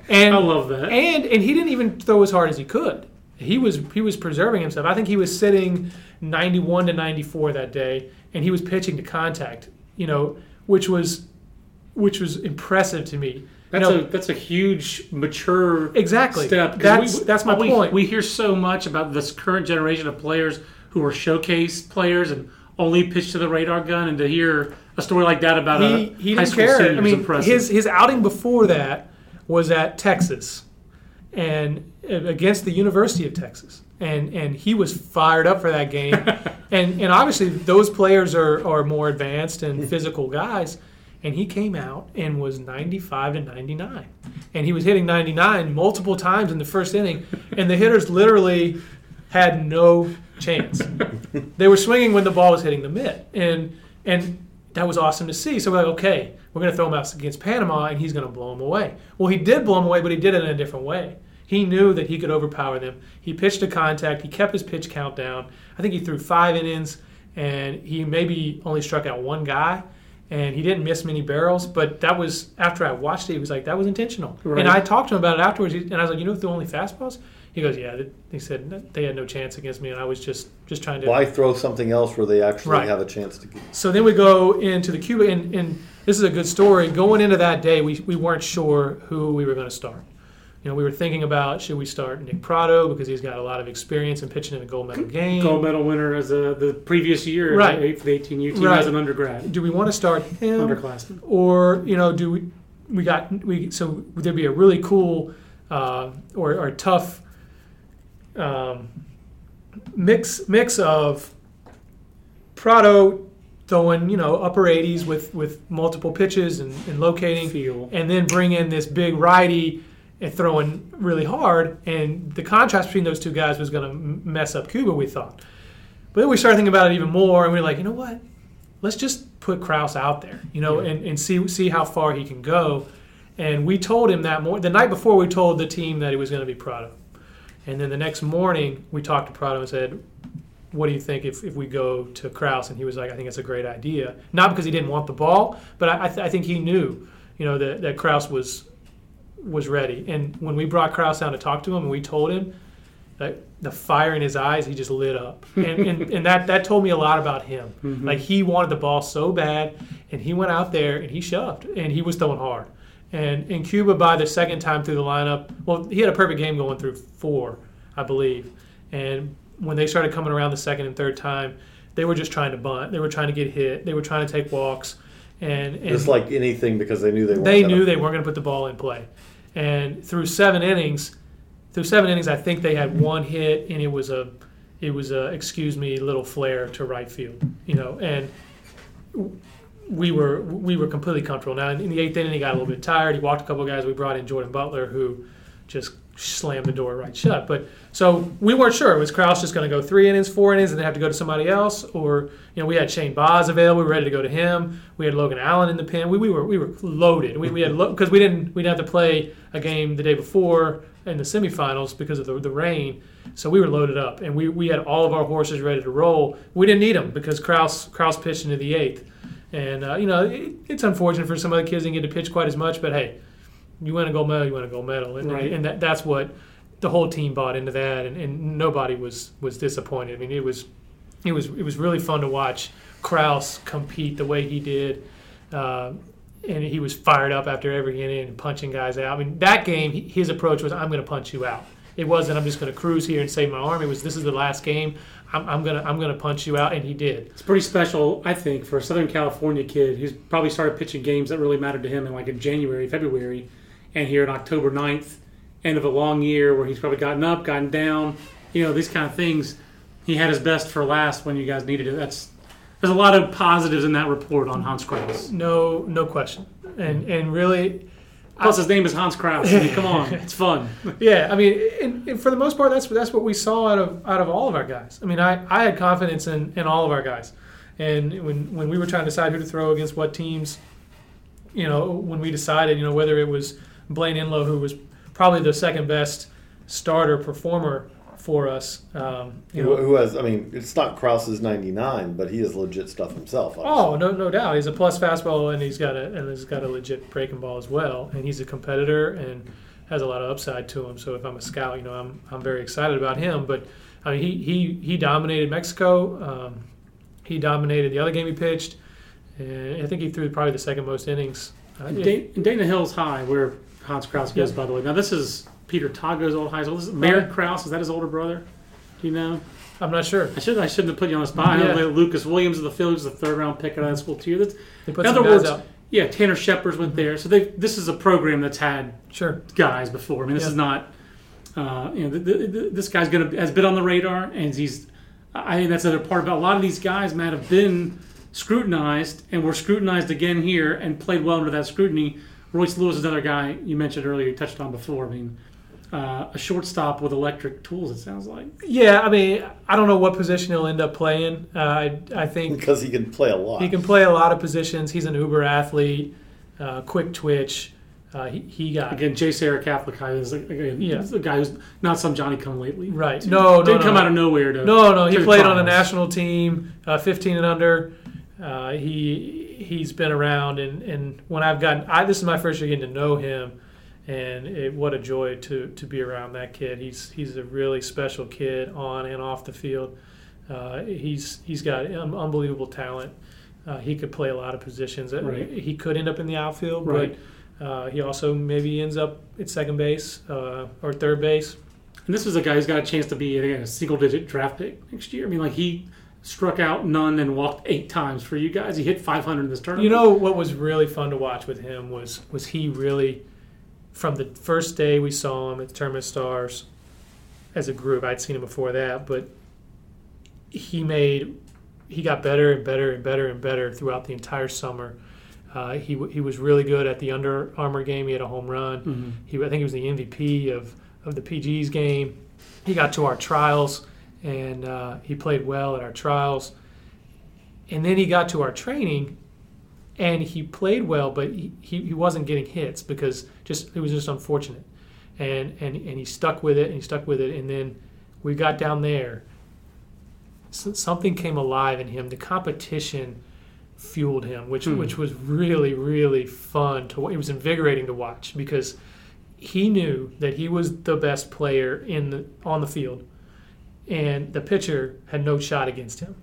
And I love that. and and he didn't even throw as hard as he could. He was he was preserving himself. I think he was sitting 91 to 94 that day, and he was pitching to contact. You know, which was which was impressive to me. That's you know, a that's a huge mature Exactly. step. That's- that's my we, point. We hear so much about this current generation of players who are showcase players and only pitch to the radar gun, and to hear a story like that about he, a he high didn't school care. senior I mean, impressive. his his outing before that was at Texas, and uh, against the University of Texas, and and he was fired up for that game, and and obviously those players are are more advanced and physical guys. And he came out and was 95 to 99. And he was hitting 99 multiple times in the first inning. And the hitters literally had no chance. they were swinging when the ball was hitting the mitt, and and that was awesome to see. So we're like, okay, we're going to throw him out against Panama, and he's going to blow him away. Well, he did blow him away, but he did it in a different way. He knew that he could overpower them. He pitched a contact. He kept his pitch count down. I think he threw five innings, and he maybe only struck out one guy. And he didn't miss many barrels, but that was after I watched it. He was like, "That was intentional." Right. And I talked to him about it afterwards, and I was like, "You know, threw only fastballs." He goes, "Yeah." they- He said they had no chance against me, and I was just just trying to. Why throw something else where they actually Right. have a chance to get So then we go into the Cuba, and, and this is a good story. Going into that day, we, we weren't sure who we were going to start. You know, we were thinking about should we start Nick Pratto because he's got a lot of experience in pitching in a gold medal game. gold medal winner as a, the previous year Right. Eight for the 18U team Right. as an undergrad, Do we want to start him, underclassman. or you know, do we we got we so would there be a really cool uh, or, or tough um, mix mix of Pratto throwing you know upper 80s with with multiple pitches and, and locating Feel. and then bring in this big righty and throwing really hard and the contrast between those two guys was going to mess up Cuba we thought. But then we started thinking about it even more and we were like you know what? Let's just put Crouse out there you know and, and see see how far he can go. And we told him that more the night before we told the team that he was going to be Pratto and then the next morning we talked to Pratto and said what do you think if, if we go to Crouse? And he was like, I think it's a great idea. Not because he didn't want the ball, but I, I, th- I think he knew, you know, that, that Crouse was was ready. And when we brought Crouse down to talk to him and we told him, that the fire in his eyes, he just lit up. And, and, and that, that told me a lot about him. Mm-hmm. Like he wanted the ball so bad, and he went out there and he shoved, and he was throwing hard. And in Cuba, by the second time through the lineup, well, he had a perfect game going through four, I believe. And when they started coming around the second and third time, they were just trying to bunt. They were trying to get hit. They were trying to take walks. And, and just like anything because they knew they weren't they knew they weren't going to put the ball in play. And through seven innings, through seven innings, I think they had one hit, and it was a, it was a excuse me little flare to right field, you know, and we were we were completely comfortable. Now in the eighth inning, he got a little bit tired. He walked a couple guys. We brought in Jordan Butler, who just slammed the door right shut. But so we weren't sure. Was Crouse just going to go three innings, four innings, and then have to go to somebody else, or you know we had Shane Baz available, we were ready to go to him. We had Logan Allen in the pen. We, we were we were loaded. We, we had because lo- we didn't we'd have to play a game the day before in the semifinals because of the, the rain. So we were loaded up, and we, we had all of our horses ready to roll. We didn't need them because Crouse Crouse pitched into the eighth, and uh, you know it, it's unfortunate for some of the kids didn't get to pitch quite as much. But hey, you win a gold medal, you win a gold medal, and, Right. and that, that's what the whole team bought into that, and, and nobody was was disappointed. I mean, it was it was it was really fun to watch Crouse compete the way he did. Uh, and he was fired up after every inning and punching guys out. I mean, that game, his approach was, "I'm going to punch you out." It wasn't, "I'm just going to cruise here and save my arm." It was, "This is the last game. I'm, I'm gonna, I'm gonna punch you out," and he did. It's pretty special, I think, for a Southern California kid who's probably started pitching games that really mattered to him in like in January, February, and here on October 9th, end of a long year where he's probably gotten up, gotten down, you know, these kind of things. He had his best for last when you guys needed it. That's there's a lot of positives in that report on Hans Crouse. No, no question. And and really, Plus, his name is Hans Crouse. I mean, come on, it's fun. Yeah, I mean, and, and for the most part, that's that's what we saw out of out of all of our guys. I mean, I, I had confidence in, in all of our guys, and when when we were trying to decide who to throw against what teams, you know, when we decided, you know, whether it was Blayne Enlow, who was probably the second best starter performer for us, um, you Who, know, who has? I mean, it's not Crouse's ninety nine, but he has legit stuff himself. Oh no, no doubt. He's a plus fastball, and he's got a and he's got a legit breaking ball as well. And he's a competitor and has a lot of upside to him. So if I'm a scout, you know, I'm I'm very excited about him. But I mean, he he he dominated Mexico. Um, he dominated the other game he pitched, and I think he threw probably the second most innings. Uh, Da- Dana Hills High, where Hans Crouse goes, Yeah. by the way. Now, this is Peter Tago's old high school. This is Merritt Kraus. Is that his older brother? Do you know? I'm not sure. I should I shouldn't have put you on the spot. I know Yeah. Lucas Williams of the Phillies, the third round pick out of that school too. That's, They put in some other guys words, out. yeah, Tanner Shepard went there. So they this is a program that's had Sure. guys before. I mean, this Yeah. is not. Uh, you know, th th th this guy's gonna has been on the radar, and he's. I think that's the other part about a lot of these guys, Matt, have been scrutinized, and were scrutinized again here, and played well under that scrutiny. Royce Lewis is another guy you mentioned earlier, you touched on before. I mean, uh, a shortstop with electric tools. It sounds like. Yeah, I mean, I don't know what position he'll end up playing. Uh, I I think because he can play a lot. He can play a lot of positions. He's an uber athlete, uh, quick twitch. Uh, he, he got Again, JSerra Catholic High is again, Yeah. he's a guy who's not some Johnny come lately. right. No, no, didn't no. come out of nowhere. To, No, no. He to played on a national team, uh, 15 and under. Uh, he he's been around, and, and when I've gotten, I, this is my first year getting to know him, and it, what a joy to to be around that kid. He's he's a really special kid on and off the field. Uh, he's he's got un- unbelievable talent. Uh, he could play a lot of positions. Right. He could end up in the outfield, Right. but uh, he also maybe ends up at second base uh, or third base. And this was a guy who's got a chance to be again, a single digit draft pick next year. I mean, like he struck out none and walked eight times for you guys. He hit 500 in this tournament. You know what was really fun to watch with him was was he really from the first day we saw him at the Tournament Stars as a group. I'd seen him before that, but he made he got better and better and better and better throughout the entire summer. Uh, he he was really good at the Under Armour game. He had a home run. He I think he was the MVP of of the PG's game. He got to our trials and uh, he played well at our trials. And then he got to our training and he played well, but he, he, he wasn't getting hits because just it was just unfortunate. And, and and he stuck with it and he stuck with it. And then we got down there. S- something came alive in him. The competition fueled him, which hmm. which was really really fun to. It was invigorating to watch because he knew that he was the best player in the on the field, and the pitcher had no shot against him,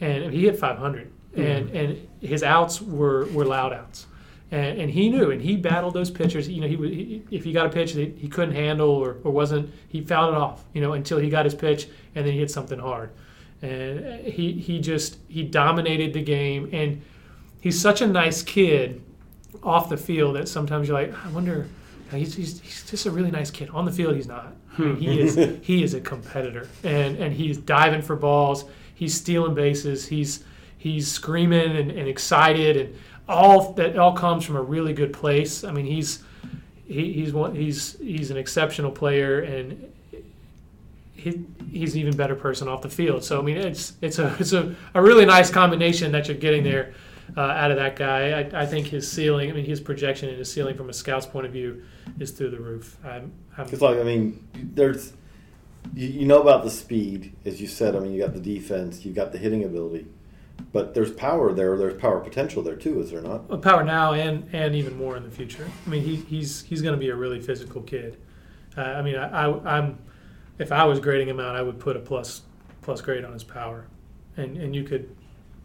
and he hit 500, and mm-hmm. and his outs were were loud outs, and, and he knew, and he battled those pitchers. You know, he, he if he got a pitch that he couldn't handle or, or wasn't, he fouled it off. You know, until he got his pitch, and then he hit something hard, and he he just he dominated the game, and he's such a nice kid off the field that sometimes you're like, I wonder. He's, he's, he's just a really nice kid. On the field, he's not. I mean, he is hmm. he is a competitor, and and he's diving for balls. He's stealing bases. He's he's screaming and, and excited, and all that all comes from a really good place. I mean, he's he, he's one he's he's an exceptional player and he, he's an even better person off the field. So I mean, it's it's a it's a, a really nice combination that you're getting there uh, out of that guy. I, I think his ceiling, I mean, his projection and his ceiling from a scout's point of view is through the roof. It's like I mean, there's you, you know about the speed, as you said. I mean, you got the defense, you got the hitting ability, but there's power there. There's power potential there too, is there not? a power now and and even more in the future. I mean, he, he's he's going to be a really physical kid. Uh, I mean, I, I I'm if I was grading him out, I would put a plus plus grade on his power, and and you could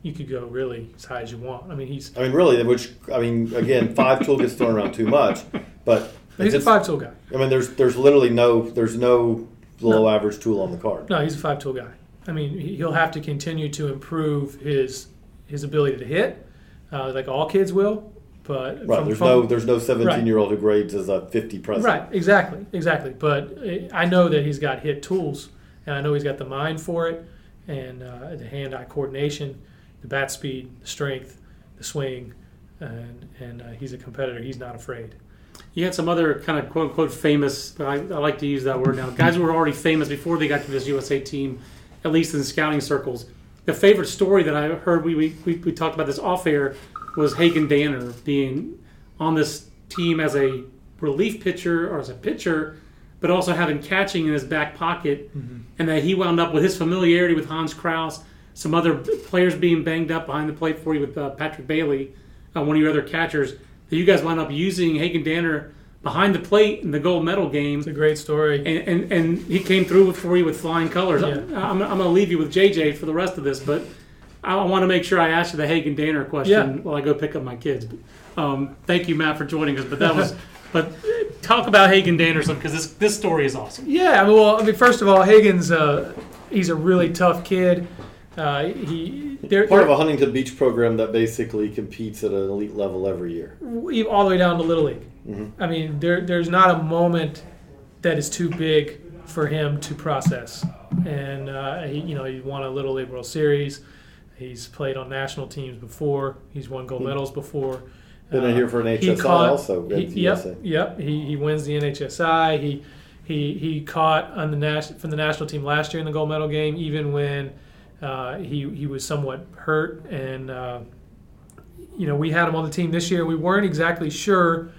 you could go really as high as you want. I mean, he's I mean, really, which I mean, again, five tool gets thrown around too much, but he's a five tool guy. I mean, there's there's literally no there's no below average tool on the card. No, he's a five tool guy. I mean, he- he'll have to continue to improve his his ability to hit, uh, like all kids will. But Right. from- there's from- no there's no 17 year old who grades as a 50 present. Right, exactly, exactly. But uh, I know that he's got hit tools, and I know he's got the mind for it, and uh, the hand-eye coordination, the bat speed, the strength, the swing, and and uh, he's a competitor. He's not afraid. You had some other kind of quote unquote famous, but I, I like to use that word now. Guys who were already famous before they got to this USA team, at least in scouting circles. The favorite story that I heard, we, we, we, we talked about this off air, was Hagen Danner being on this team as a relief pitcher or as a pitcher, but also having catching in his back pocket, and that he wound up with his familiarity with Hans Crouse, some other players being banged up behind the plate for you with uh, Patrick Bailey, uh, one of your other catchers, that you guys wound up using Hagen Danner behind the plate in the gold medal game, It's a great story. and, and, and he came through for you with flying colors. Yeah. I'm, I'm going to leave you with JJ for the rest of this, but I want to make sure I ask you the Hagen Danner question Yeah. while I go pick up my kids. Um, thank you, Matt, for joining us. But that was, but talk about Hagen Danner some because this this story is awesome. Yeah, I mean, well, I mean, first of all, Higgins, uh, he's a really tough kid. Uh, he they're, Part of they're- a Huntington Beach program that basically competes at an elite level every year. all the way down to little league. I mean, there there's not a moment that is too big for him to process. And uh, he, you know, he won a little league World Series. He's played on national teams before. He's won gold medals before. Been in here for an HSI also, he- yep, yep. He, he wins the NHSI. He he he caught on the nas- from the national team last year in the gold medal game, even when uh, he he was somewhat hurt. And uh, you know, we had him on the team this year. We weren't exactly sure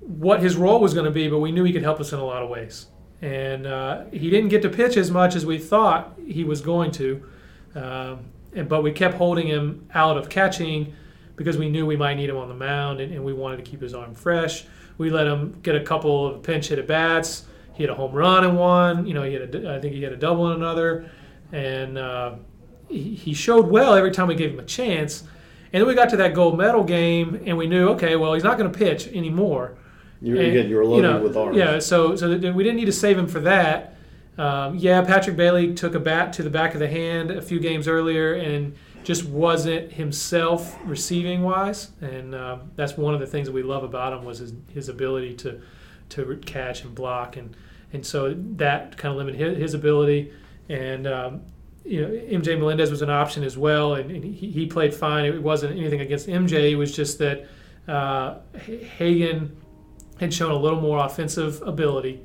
what his role was going to be, but we knew he could help us in a lot of ways. And uh, he didn't get to pitch as much as we thought he was going to, um, and, but we kept holding him out of catching because we knew we might need him on the mound, and, and we wanted to keep his arm fresh. We let him get a couple of pinch hit at bats. He had a home run in one. You know, he had a, I think he had a double in another, and uh, he, he showed well every time we gave him a chance. And then we got to that gold medal game, and we knew, okay, well, he's not going to pitch anymore. You, And, again, you were loaded know, with arms. Yeah, so so we didn't need to save him for that. Um, yeah, Patrick Bailey took a bat to the back of the hand a few games earlier and just wasn't himself receiving wise, and um, that's one of the things that we love about him was his, his ability to to catch and block, and and so that kind of limited his, his ability. And um, you know, MJ Melendez was an option as well, and, and he, he played fine. It wasn't anything against MJ. It was just that uh, H- Hagen had shown a little more offensive ability,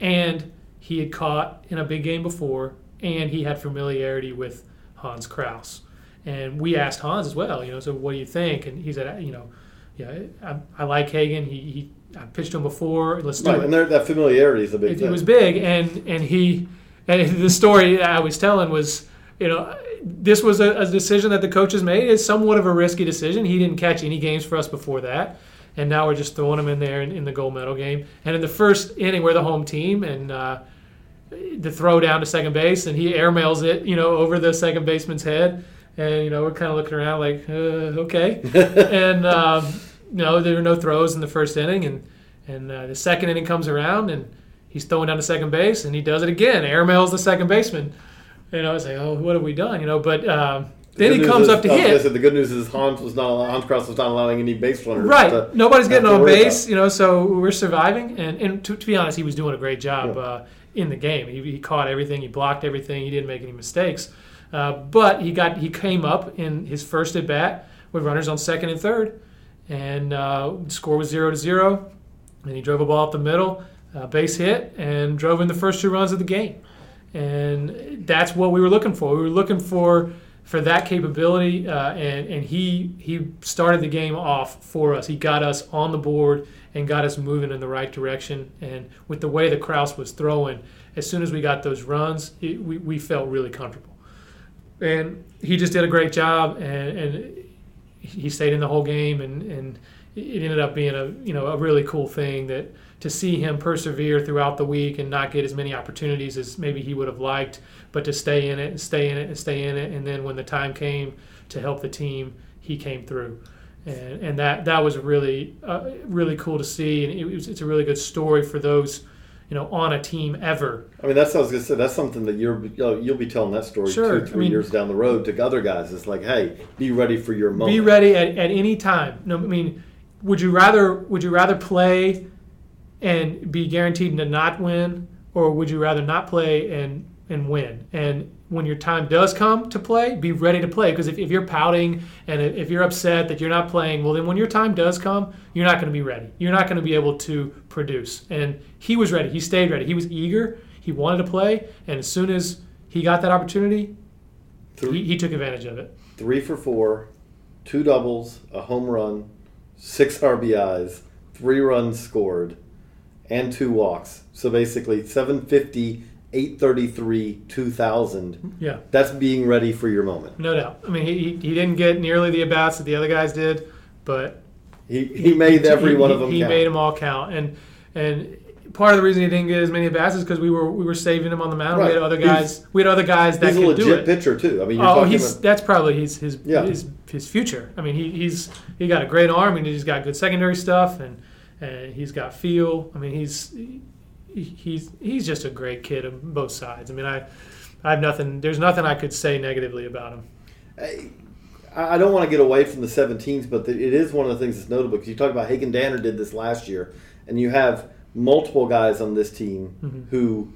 and he had caught in a big game before, and he had familiarity with Hans Crouse. And we asked Hans as well, you know, so what do you think? And he said, you know, yeah, I, I like Hagen. He, he I pitched him before. Let's do Right, it and that familiarity is a big it, thing. it was big and and he and the story I was telling was you know this was a, a decision that the coaches made. It's somewhat of a risky decision. He didn't catch any games for us before that. And now we're just throwing him in there in, in the gold medal game. And in the first inning we're the home team and uh, the throw down to second base and he airmails it you know over the second baseman's head. And you know we're kind of looking around like uh, okay. And um, you know there were no throws in the first inning and and uh, the second inning comes around and he's throwing down to second base and he does it again airmails the second baseman and I was like oh what have we done you know but um, The then he comes is- up to gonna hit say, the good news is Hans was not allow- Hans was not allowing any base runners. Right. to Nobody's getting on base, you know, so we're surviving. And, and to, to be honest, he was doing a great job Yeah. uh, in the game. He, he caught everything, he blocked everything, he didn't make any mistakes. Uh, but he got he came up in his first at bat with runners on second and third, and uh, score was zero to zero. and he drove a ball up the middle, uh, base hit, and drove in the first two runs of the game. And that's what we were looking for. We were looking for for that capability, uh, and and he he started the game off for us. He got us on the board and got us moving in the right direction. And with the way the Crouse was throwing, as soon as we got those runs, it, we we felt really comfortable. And he just did a great job, and, and he stayed in the whole game, and and it ended up being a you know a really cool thing that to see him persevere throughout the week and not get as many opportunities as maybe he would have liked, but to stay in it and stay in it and stay in it, and then when the time came to help the team, he came through, and and that that was really uh, really cool to see, and it was, it's a really good story for those. You know, on a team ever. I mean, that's what I was gonna say. That's something that you're you'll be telling that story Sure. two, three I mean- years down the road to other guys. It's like, hey, be ready for your moment. Be ready at, at any time. No, I mean, would you rather would you rather play and be guaranteed to not win, or would you rather not play and and win? And when your time does come to play, be ready to play. Because if, if you're pouting and if you're upset that you're not playing, well, then when your time does come, you're not going to be ready. You're not going to be able to produce. And he was ready. He stayed ready. He was eager. He wanted to play. And as soon as he got that opportunity, he, he took advantage of it. Three for four, two doubles, a home run, six RBIs, three runs scored, and two walks. So basically, 750, 833, 2000. Yeah. That's being ready for your moment. No doubt. I mean, he, he, didn't get nearly the at bats that the other guys did, but He, he made every he, one of them He count. made them all count, and and part of the reason he didn't get as many at bats is because we were we were saving him on the mound. We had other He's- guys. we had other guys that He's a do legit it. pitcher too. I mean, you're Oh, talking he's about, that's probably his his, Yeah. his his future. I mean, he, he's he got a great arm and he's got good secondary stuff and and he's got feel. I mean, he's he's he's just a great kid on both sides. I mean, I I have nothing. There's nothing I could say negatively about him. I I don't want to get away from the 17s, but it is one of the things that's notable because you talk about Hagen Danner did this last year, and you have multiple guys on this team Mm-hmm. who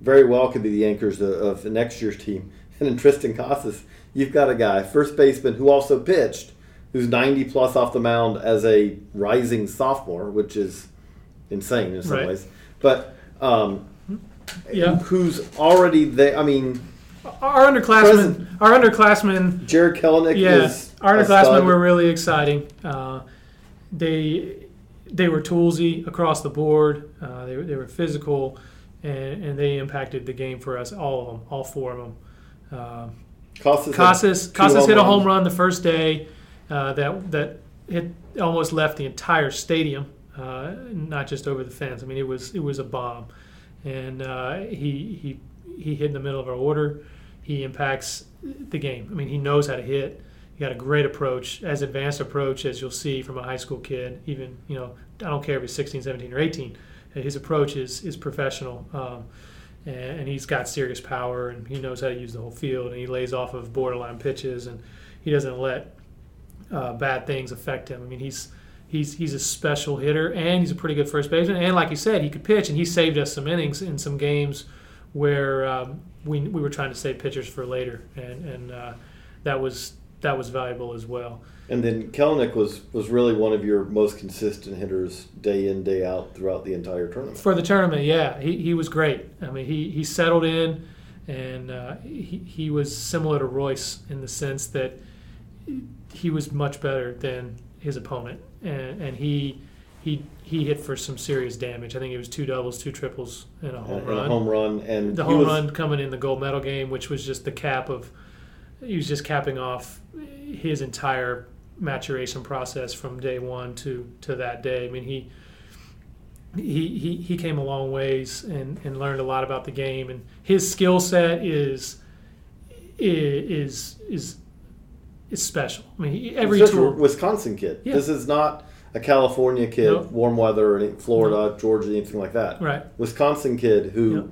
very well could be the anchors of, of the next year's team. And in Triston Casas, you've got a guy, first baseman, who also pitched, who's 90 plus off the mound as a rising sophomore, which is insane in some Right. ways. But um, Yeah. who's already there? I mean, Our underclassmen, Present. our underclassmen Jarred Kelenic Yeah, is our underclassmen were really exciting. Uh, they they were toolsy across the board. Uh, they, were- they were physical, and, and they impacted the game for us. All of them, all four of them. Uh, Casas, Casas Casas hit a home run the first day uh, that that hit almost left the entire stadium, uh, not just over the fence. I mean, it was it was a bomb, and uh, he he he hit in the middle of our order. He impacts the game. I mean, he knows how to hit. He got a great approach, as advanced approach as you'll see from a high school kid. Even you know, I don't care if he's 16, 17, or 18. His approach is is professional. Um, and he's got serious power and he knows how to use the whole field and he lays off of borderline pitches and he doesn't let uh, bad things affect him. I mean, he's he's he's a special hitter and he's a pretty good first baseman and like you said, he could pitch and he saved us some innings in some games where um, we we were trying to save pitchers for later and and uh, that was that was valuable as well. And then Kelenic was was really one of your most consistent hitters day in day out throughout the entire tournament. For the tournament, yeah, he, he was great. I mean, he, he settled in, and uh, he, he was similar to Royce in the sense that he was much better than his opponent, and, and he he he hit for some serious damage. I think it was two doubles, two triples, and a home And run. a home run, and the home was, run coming in the gold medal game, which was just the cap of he was just capping off his entire maturation process from day one to to that day. I mean, he he he, he came a long ways and, and learned a lot about the game, and his skill set is is is is special. I mean, he, every He's tool. Wisconsin kid. Yeah. This is not a California kid, Nope. warm weather, or Florida, Georgia, anything like that. Right. Wisconsin kid who Yep.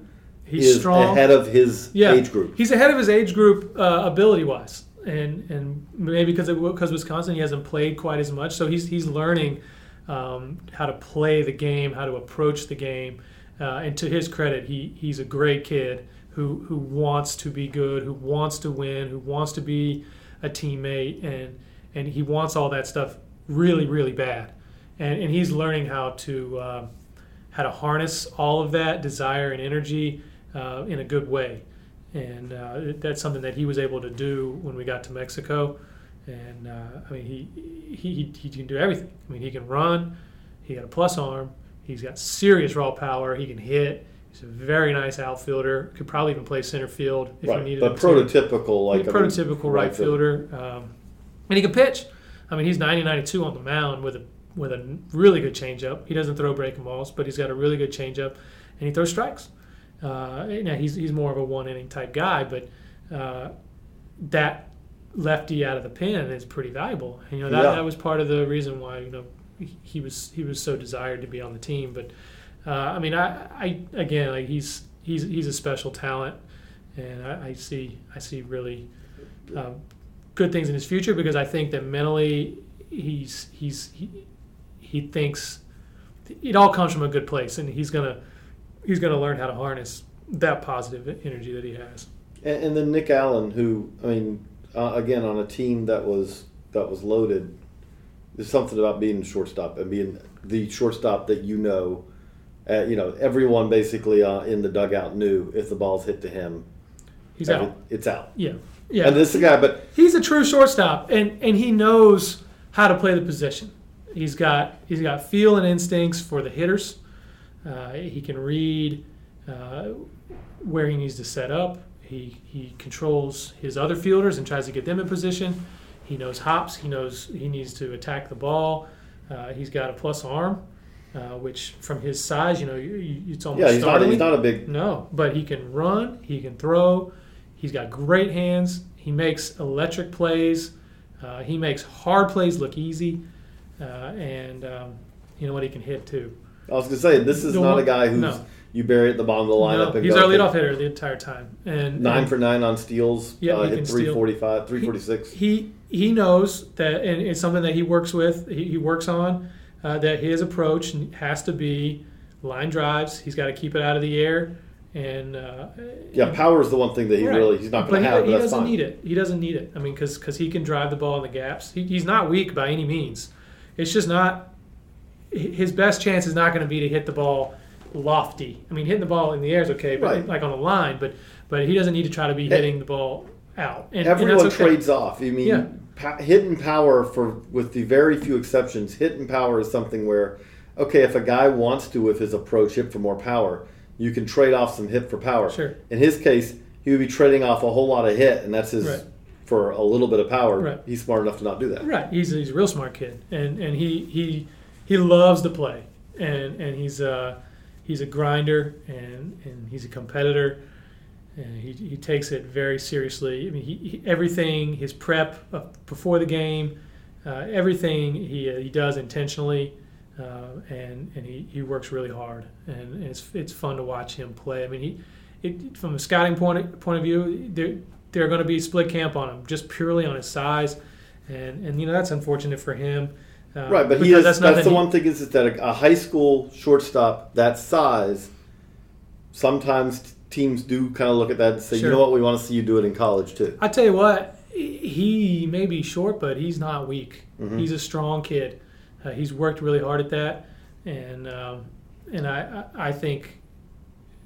He's is strong. ahead of his yeah, age group. He's ahead of his age group uh, ability wise, and and maybe because because Wisconsin he hasn't played quite as much, so he's he's learning um, how to play the game, how to approach the game. Uh, and to his credit, he he's a great kid who who wants to be good, who wants to win, who wants to be a teammate, and and he wants all that stuff really really bad. and and he's learning how to uh, how to harness all of that desire and energy uh, in a good way, and uh, that's something that he was able to do when we got to Mexico. And uh, I mean, he, he he can do everything. I mean, he can run. He got a plus arm. He's got serious raw power. He can hit. He's a very nice outfielder. Could probably even play center field if you right, needed but prototypical like a I mean, prototypical right fielder, um, and he can pitch. I mean, he's 90 92 on the mound with a with a really good changeup. He doesn't throw breaking balls, but he's got a really good changeup, and he throws strikes. Uh, now he's he's more of a one inning type guy, but uh, that lefty out of the pen is pretty valuable. And, you know that, Yeah. that was part of the reason why you know he- he was he was so desired to be on the team. But uh, I mean, I, I again like he's he's he's a special talent, and I, I see I see really um, good things in his future because I think that mentally he's he's he, he thinks it all comes from a good place, and he's gonna he's gonna learn how to harness that positive energy that he has. And, and then Nick Allen, who I mean, uh, again on a team that was that was loaded, there's something about being shortstop and being the shortstop that you know. Uh, you know, everyone basically uh, in the dugout knew if the ball's hit to him, He's out. it's out. Yeah, yeah. And this is a guy, but he's a true shortstop, and and he knows how to play the position. He's got he's got feel and instincts for the hitters. Uh, he can read uh, where he needs to set up. He he controls his other fielders and tries to get them in position. He knows hops. He knows he needs to attack the ball. Uh, he's got a plus arm, uh, which from his size, you know, you, you, it's almost yeah, he's not, he's not a big. No, but he can run, he can throw, he's got great hands, he makes electric plays, uh, he makes hard plays look easy, uh, and um, you know what, he can hit too. I was gonna say this is The not one- a guy who's no. you bury at the bottom of the lineup. No, and he's go, our leadoff hitter the entire time, and Nine and for nine on steals. Yeah, uh, hit can 345, 346. he he knows that, and it's something that he works with, he, he works on. Uh, that his approach has to be line drives. He's got to keep it out of the air, and uh, yeah, power is the one thing that he Right. really he's not going he, to have. he but that's doesn't fine. need it. He doesn't need it. I mean, because he can drive the ball in the gaps. He, he's not weak by any means. It's just not his best chance is not going to be to hit the ball lofty. I mean, hitting the ball in the air is okay, but Right. like on a line. But but he doesn't need to try to be hitting the ball out. And, and Everyone that's okay. trades off. I mean, Yeah. Pa- hitting power for with the very few exceptions, hitting power is something where okay, if a guy wants to with his approach hit for more power, you can trade off some hit for power. Sure. In his case, he would be trading off a whole lot of hit, and that's his Right. for a little bit of power. Right. He's smart enough to not do that. Right. He's he's a real smart kid, and and he he he loves to play, and and he's uh he's a grinder, and and he's a competitor, and he he takes it very seriously. I mean, he, he everything his prep before the game, uh, everything he uh, he does intentionally. Uh, and and he, he works really hard, and, and it's it's fun to watch him play. I mean, he it, from a scouting point of, point of view, they're they're going to be split camp on him just purely on his size, and and you know that's unfortunate for him. Uh, Right, but he is, that's, nothing the he- one thing is, is that a, a high school shortstop that size, sometimes teams do kind of look at that and say, you know what, we want to see you do it in college too. I tell you what, he may be short, but he's not weak. Mm-hmm. He's a strong kid. Uh, he's worked really hard at that, and um, and I I think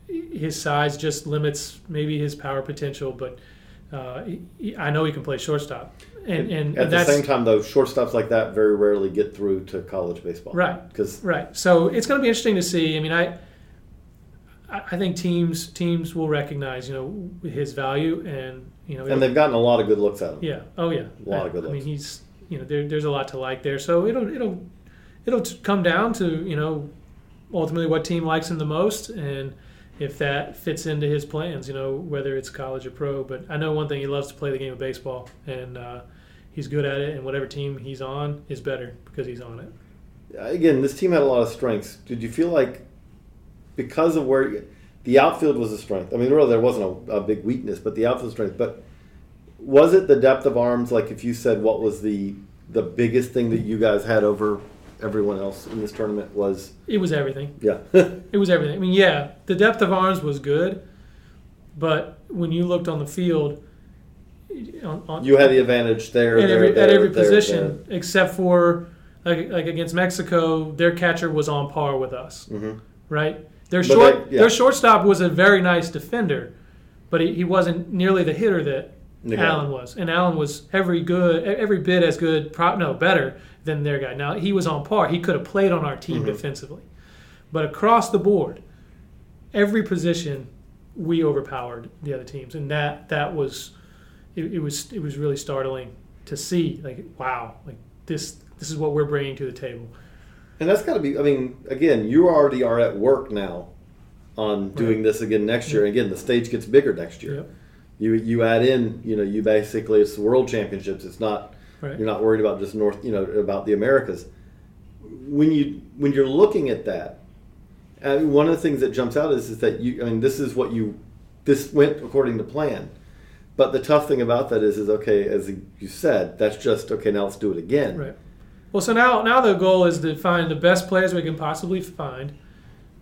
his size just limits maybe his power potential, but uh, he, I know he can play shortstop, and and At the same time, though, shortstops like that very rarely get through to college baseball. Right. Because Right. So it's going to be interesting to see. I mean, I I I think teams teams will recognize you know his value and you know and they've gotten a lot of good looks at him. yeah oh yeah A lot of good looks. I mean he's you know there, there's a lot to like there. So it'll it'll it'll come down to you know ultimately what team likes him the most and if that fits into his plans. You know whether it's college or pro. But I know one thing he loves to play the game of baseball and. Uh, He's good at it, and whatever team he's on is better because he's on it. Again, this team had a lot of strengths. Did you feel like because of where the outfield was a strength? I mean, really, there wasn't a, a big weakness, but the outfield strength. But was it the depth of arms? Like if you said, what was the the biggest thing that you guys had over everyone else in this tournament was It was everything. yeah. It was everything. I mean, yeah, the depth of arms was good, but when you looked on the field, on, on, you had the advantage there. at there, every, there, at every there, position except for like like against Mexico, their catcher was on par with us, mm-hmm. right? Their short they- yeah. their shortstop was a very nice defender, but he, he wasn't nearly the hitter that The. Allen was, and Allen was every good every bit as good, pro, no better than their guy. Now he was on par; he could have played on our team mm-hmm. defensively, but across the board, every position we overpowered the other teams, and that that was it, it was it was really startling to see. Like wow, like this this is what we're bringing to the table. And that's got to be. I mean, again, you already are at work now on doing this again next year. And again, the stage gets bigger next year. Yep. You you add in, you know, you basically it's World Championships. It's not Right. you're not worried about just North, you know, about the Americas. When you when you're looking at that, uh, one of the things that jumps out is is that you. I mean, this is what you this went according to plan. But the tough thing about that is, is okay, as you said, that's just okay. Now let's do it again. Right. Well, so now now the goal is to find the best players we can possibly find,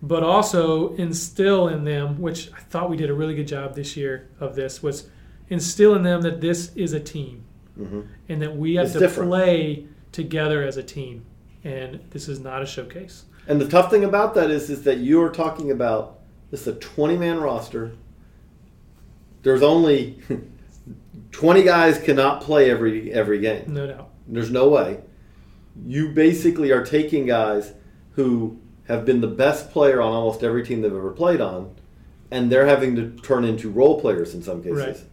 but also instill in them, which I thought we did a really good job this year of this, was instill in them that this is a team, mm-hmm. and that we have It's to different. play together as a team, and this is not a showcase. And the tough thing about that is, is that you are talking about this is a 20 man roster. There's only 20 guys cannot play every every game. No doubt. There's no way. You basically are taking guys who have been the best player on almost every team they've ever played on, and they're having to turn into role players in some cases. Right.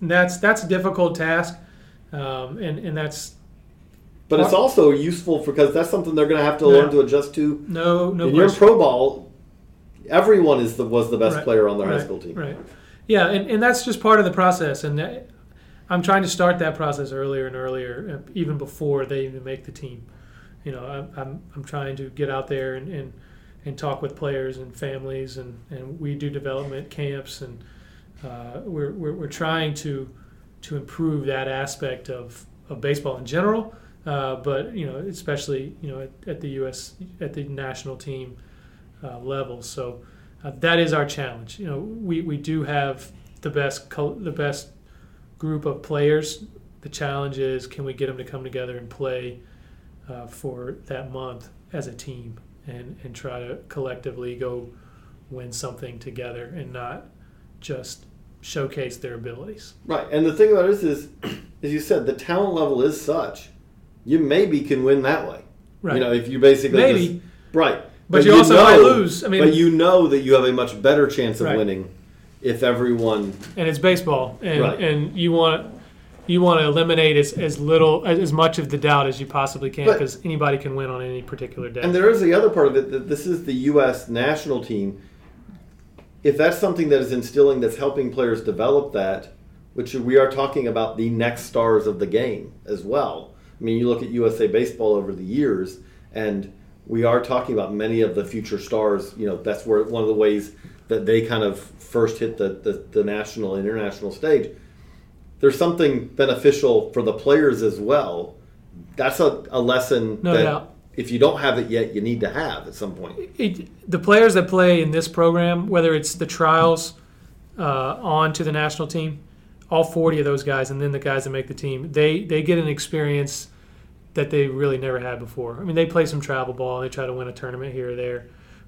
And that's that's a difficult task, um, and and that's But it's also useful because that's something they're going to have to Yeah. learn to adjust to. no no in your pro ball, everyone is the was the best Right, player on their right, high school team. Right. Yeah, and, and that's just part of the process. And that, I'm trying to start that process earlier and earlier, uh, even before they even make the team. You know, I'm, I'm, I'm trying to get out there and, and, and talk with players and families, and, and we do development camps, and uh, we're, we're, we're trying to to improve that aspect of, of baseball in general, uh, but you know, especially you know at, at the U.S. at the national team uh, level. So uh, that is our challenge. You know, we, we do have the best the best group of players. The challenge is can we get them to come together and play uh, for that month as a team and and try to collectively go win something together and not just showcase their abilities. Right, and the thing about this is, as you said, the talent level is such, you maybe can win that way. Right. You know, if you basically Maybe. just- right, But you also might lose. I mean- but you know that you have a much better chance of Right. winning if everyone. and it's baseball, and Right. and you want you want to eliminate as, as little as, as much of the doubt as you possibly can because anybody can win on any particular day. And there is the other part of it that this is the U.S. national team. If that's something that is instilling, that's helping players develop that, which we are talking about the next stars of the game as well. I mean, you look at USA Baseball over the years, and we are talking about many of the future stars. You know, that's where one of the ways that they kind of first hit the, the, the national, international stage. There's something beneficial for the players as well. That's a, a lesson No that doubt. if you don't have it yet, you need to have at some point. it, the players that play in this program, whether it's the trials uh, on to the national team, all 40 of those guys, and then the guys that make the team, they they get an experience that they really never had before. I mean, they play some travel ball, they try to win a tournament here or there,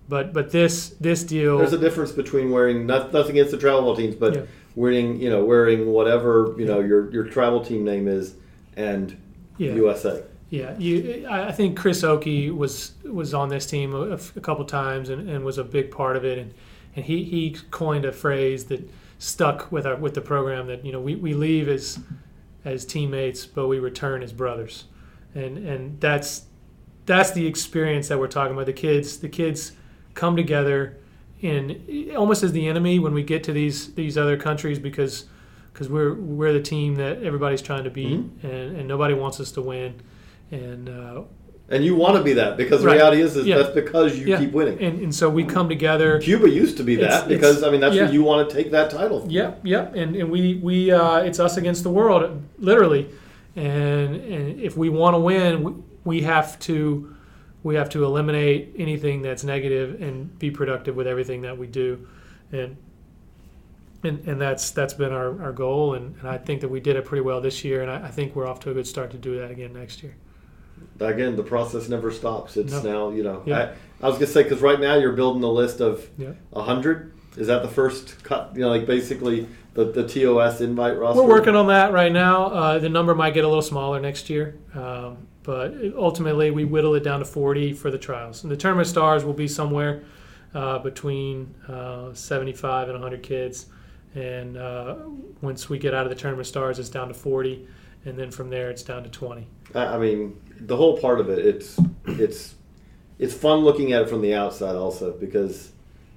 but but this this deal, There's a difference between wearing not, nothing against the travel ball teams, but Yeah. wearing you know wearing whatever you know your your travel team name is and Yeah. USA. Yeah, you. I I think Chris Okey was was on this team a, a couple times and, and was a big part of it, and and he, he coined a phrase that stuck with our with the program that you know we, we leave as as teammates, but we return as brothers, and and that's that's the experience that we're talking about. The kids the kids come together in almost as the enemy when we get to these these other countries because because we're we're the team that everybody's trying to beat Mm-hmm. and, and nobody wants us to win and uh, And you want to be that because the Right. reality is, is Yeah. that's because you yeah keep winning. and, and so we come together Cuba used to be It's- that because it's- I mean that's yeah. what you want to take that title. Yep, yep, and and we we uh, it's us against the world, literally, and and if we want to win, we, we have to we have to eliminate anything that's negative and be productive with everything that we do, and and, and that's that's been our, our goal, and, and I think that we did it pretty well this year, and I, I think we're off to a good start to do that again next year. again, the process never stops. It's No. now, you know, Yeah. I, I was gonna say because right now you're building a list of Yeah. a hundred. Is that the first cut? You know, like basically the the TOS invite roster. We're working on that right now. Uh, the number might get a little smaller next year, um, but ultimately we whittle it down to 40 for the trials. And the tournament stars will be somewhere uh, between uh, 75 and 100 kids. And uh, once we get out of the tournament stars, it's down to 40, and then from there it's down to 20. I, mean, the whole part of it. It's it's it's fun looking at it from the outside also because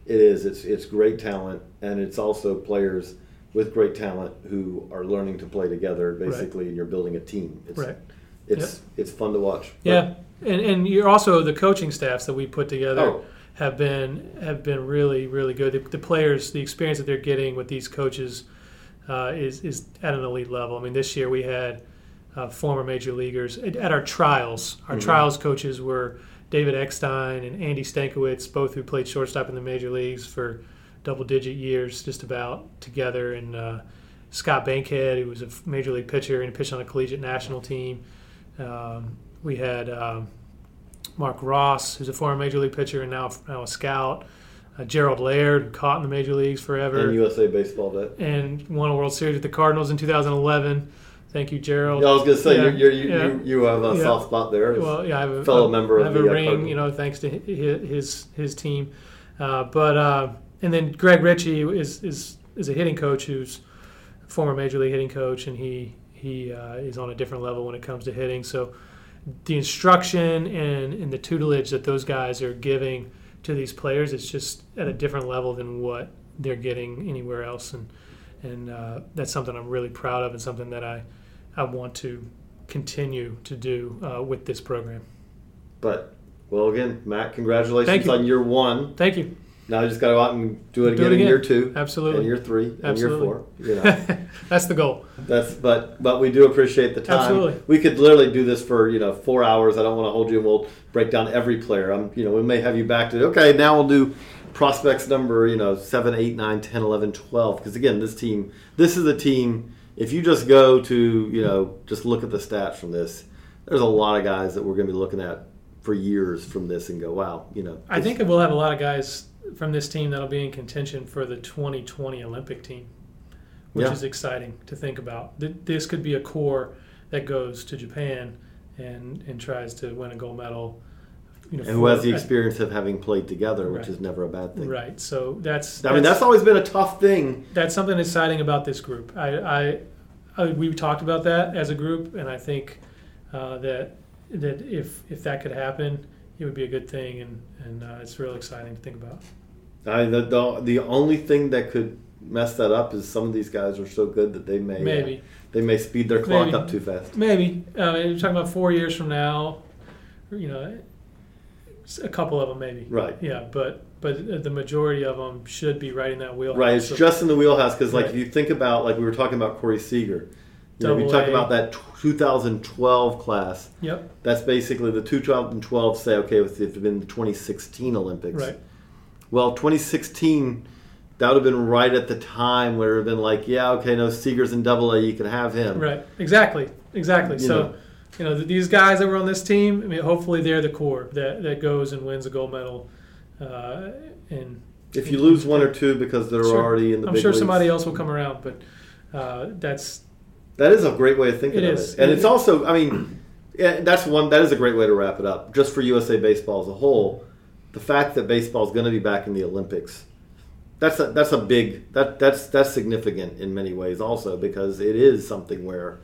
it is. It's it's great talent and it's also players with great talent who are learning to play together basically, and you're building a team. It's, Right. It's it's fun to watch. But- Yeah, and and you're also the coaching staffs that we put together Oh. have been have been really really good. The, the players, the experience that they're getting with these coaches uh, is is at an elite level. I mean, this year we had uh, former major leaguers at, at our trials. Our trials coaches were David Eckstein and Andy Stankiewicz, both who played shortstop in the major leagues for double digit years, just about together, and uh, Scott Bankhead, who was a major league pitcher and pitched on a collegiate national team. Um, we had um, Mark Ross, who's a former major league pitcher and now, now a scout. Uh, Gerald Laird, who caught in the major leagues forever and USA baseball vet. and won a World Series with the Cardinals in 2011. Thank you, Gerald. Yeah, I was gonna say Yeah, you, yeah. you you have a Yeah. soft spot there. Well, yeah, I have a fellow I member of have the, a uh, ring, Cardinals. you know, thanks to hi- his his team. Uh, but uh, and then Greg Ritchie is is is a hitting coach who's a former major league hitting coach, and he he uh, is on a different level when it comes to hitting. So the instruction and, and the tutelage that those guys are giving to these players is just at a different level than what they're getting anywhere else, and and uh, that's something I'm really proud of, and something that I I want to continue to do uh, with this program. But well, again, Matt, congratulations you. on year one. Thank you. Now I just got to go out and do it Do again, it in year two, Absolutely. and year three, and Absolutely. year four. You know, That's the goal. that's but but we do appreciate the time. Absolutely. We could literally do this for you know four hours. I don't want to hold you, and we'll break down every player. I'm you know we may have you back to okay. Now we'll do prospects number you know seven, eight, nine, 10, 11, 12. Because again, this team, this is a team. If you just go to you know just look at the stats from this, there's a lot of guys that we're going to be looking at for years from this and go, wow, you know. I think we'll have a lot of guys from this team that'll be in contention for the 2020 Olympic team, which Yeah. is exciting to think about. This could be a core that goes to Japan and and tries to win a gold medal. You know, and who has the experience of having played together, which Right. is never a bad thing. Right. So that's. I mean, that's always been a tough thing. that's something exciting about this group. I, I, I we talked about that as a group, and I think uh, that that if if that could happen, it would be a good thing, and and uh, it's real exciting to think about. I, the, the the only thing that could mess that up is some of these guys are so good that they may uh, Maybe. they may speed their clock Maybe. up too fast. Maybe uh, you're talking about four years from now, you know, a couple of them maybe. Right. Yeah, but but the majority of them should be right in that wheelhouse. Right, it's just in the wheelhouse because, like, Right. if you think about, like, we were talking about Corey Seager. You know, if you talk about that 2012 class, Yep. that's basically the 2012 say, okay, if it had been the 2016 Olympics. Right. Well, 2016, that would have been right at the time where it would have been like, yeah, okay, no, Seager's in double A, you can have him. Right. Exactly. Exactly. You so, know. you know, these guys that were on this team. I mean, hopefully they're the core that that goes and wins a gold medal. Uh, and If you lose one or two because they're Sure. already in the I'm sure leagues, somebody else will come around, but uh, that's That is a great way of thinking It of is. it, and It it's is. also, I mean, yeah, that's one. That is a great way to wrap it up. Just for USA baseball as a whole, the fact that baseball is going to be back in the Olympics, that's a, that's a big that that's that's significant in many ways also because it is something where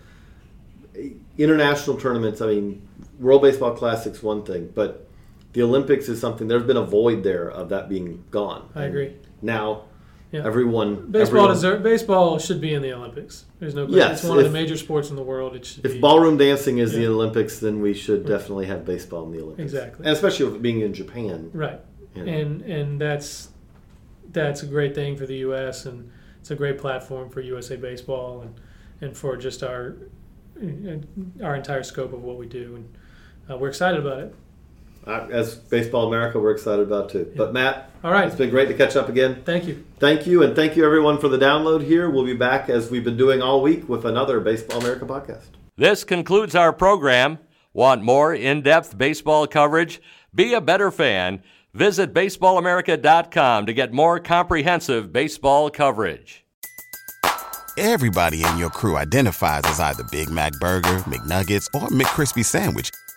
eh, international tournaments. I mean, World Baseball Classic's one thing, but the Olympics is something. There's been a void there of that being gone. I agree. Now, Yeah. everyone baseball. everyone- Deserve, baseball should be in the Olympics. There's no. Yes, it's one of the major sports in the world. It should If be. ballroom dancing is the Olympics, then we should definitely have baseball in the Olympics. Exactly. and especially with being in Japan. Right. you know. and and that's that's a great thing for the U.S. and it's a great platform for USA baseball and and for just our our entire scope of what we do and uh, we're excited about it. Uh, As Baseball America, we're excited about too. But Matt, All right, it's been great to catch up again. thank you. Thank you, and thank you everyone for the download here. We'll be back as we've been doing all week with another Baseball America podcast. This concludes our program. Want more in depth baseball coverage? Be a better fan. Visit baseballamerica.com to get more comprehensive baseball coverage. Everybody in your crew identifies as either Big Mac Burger, McNuggets, or McCrispy Sandwich,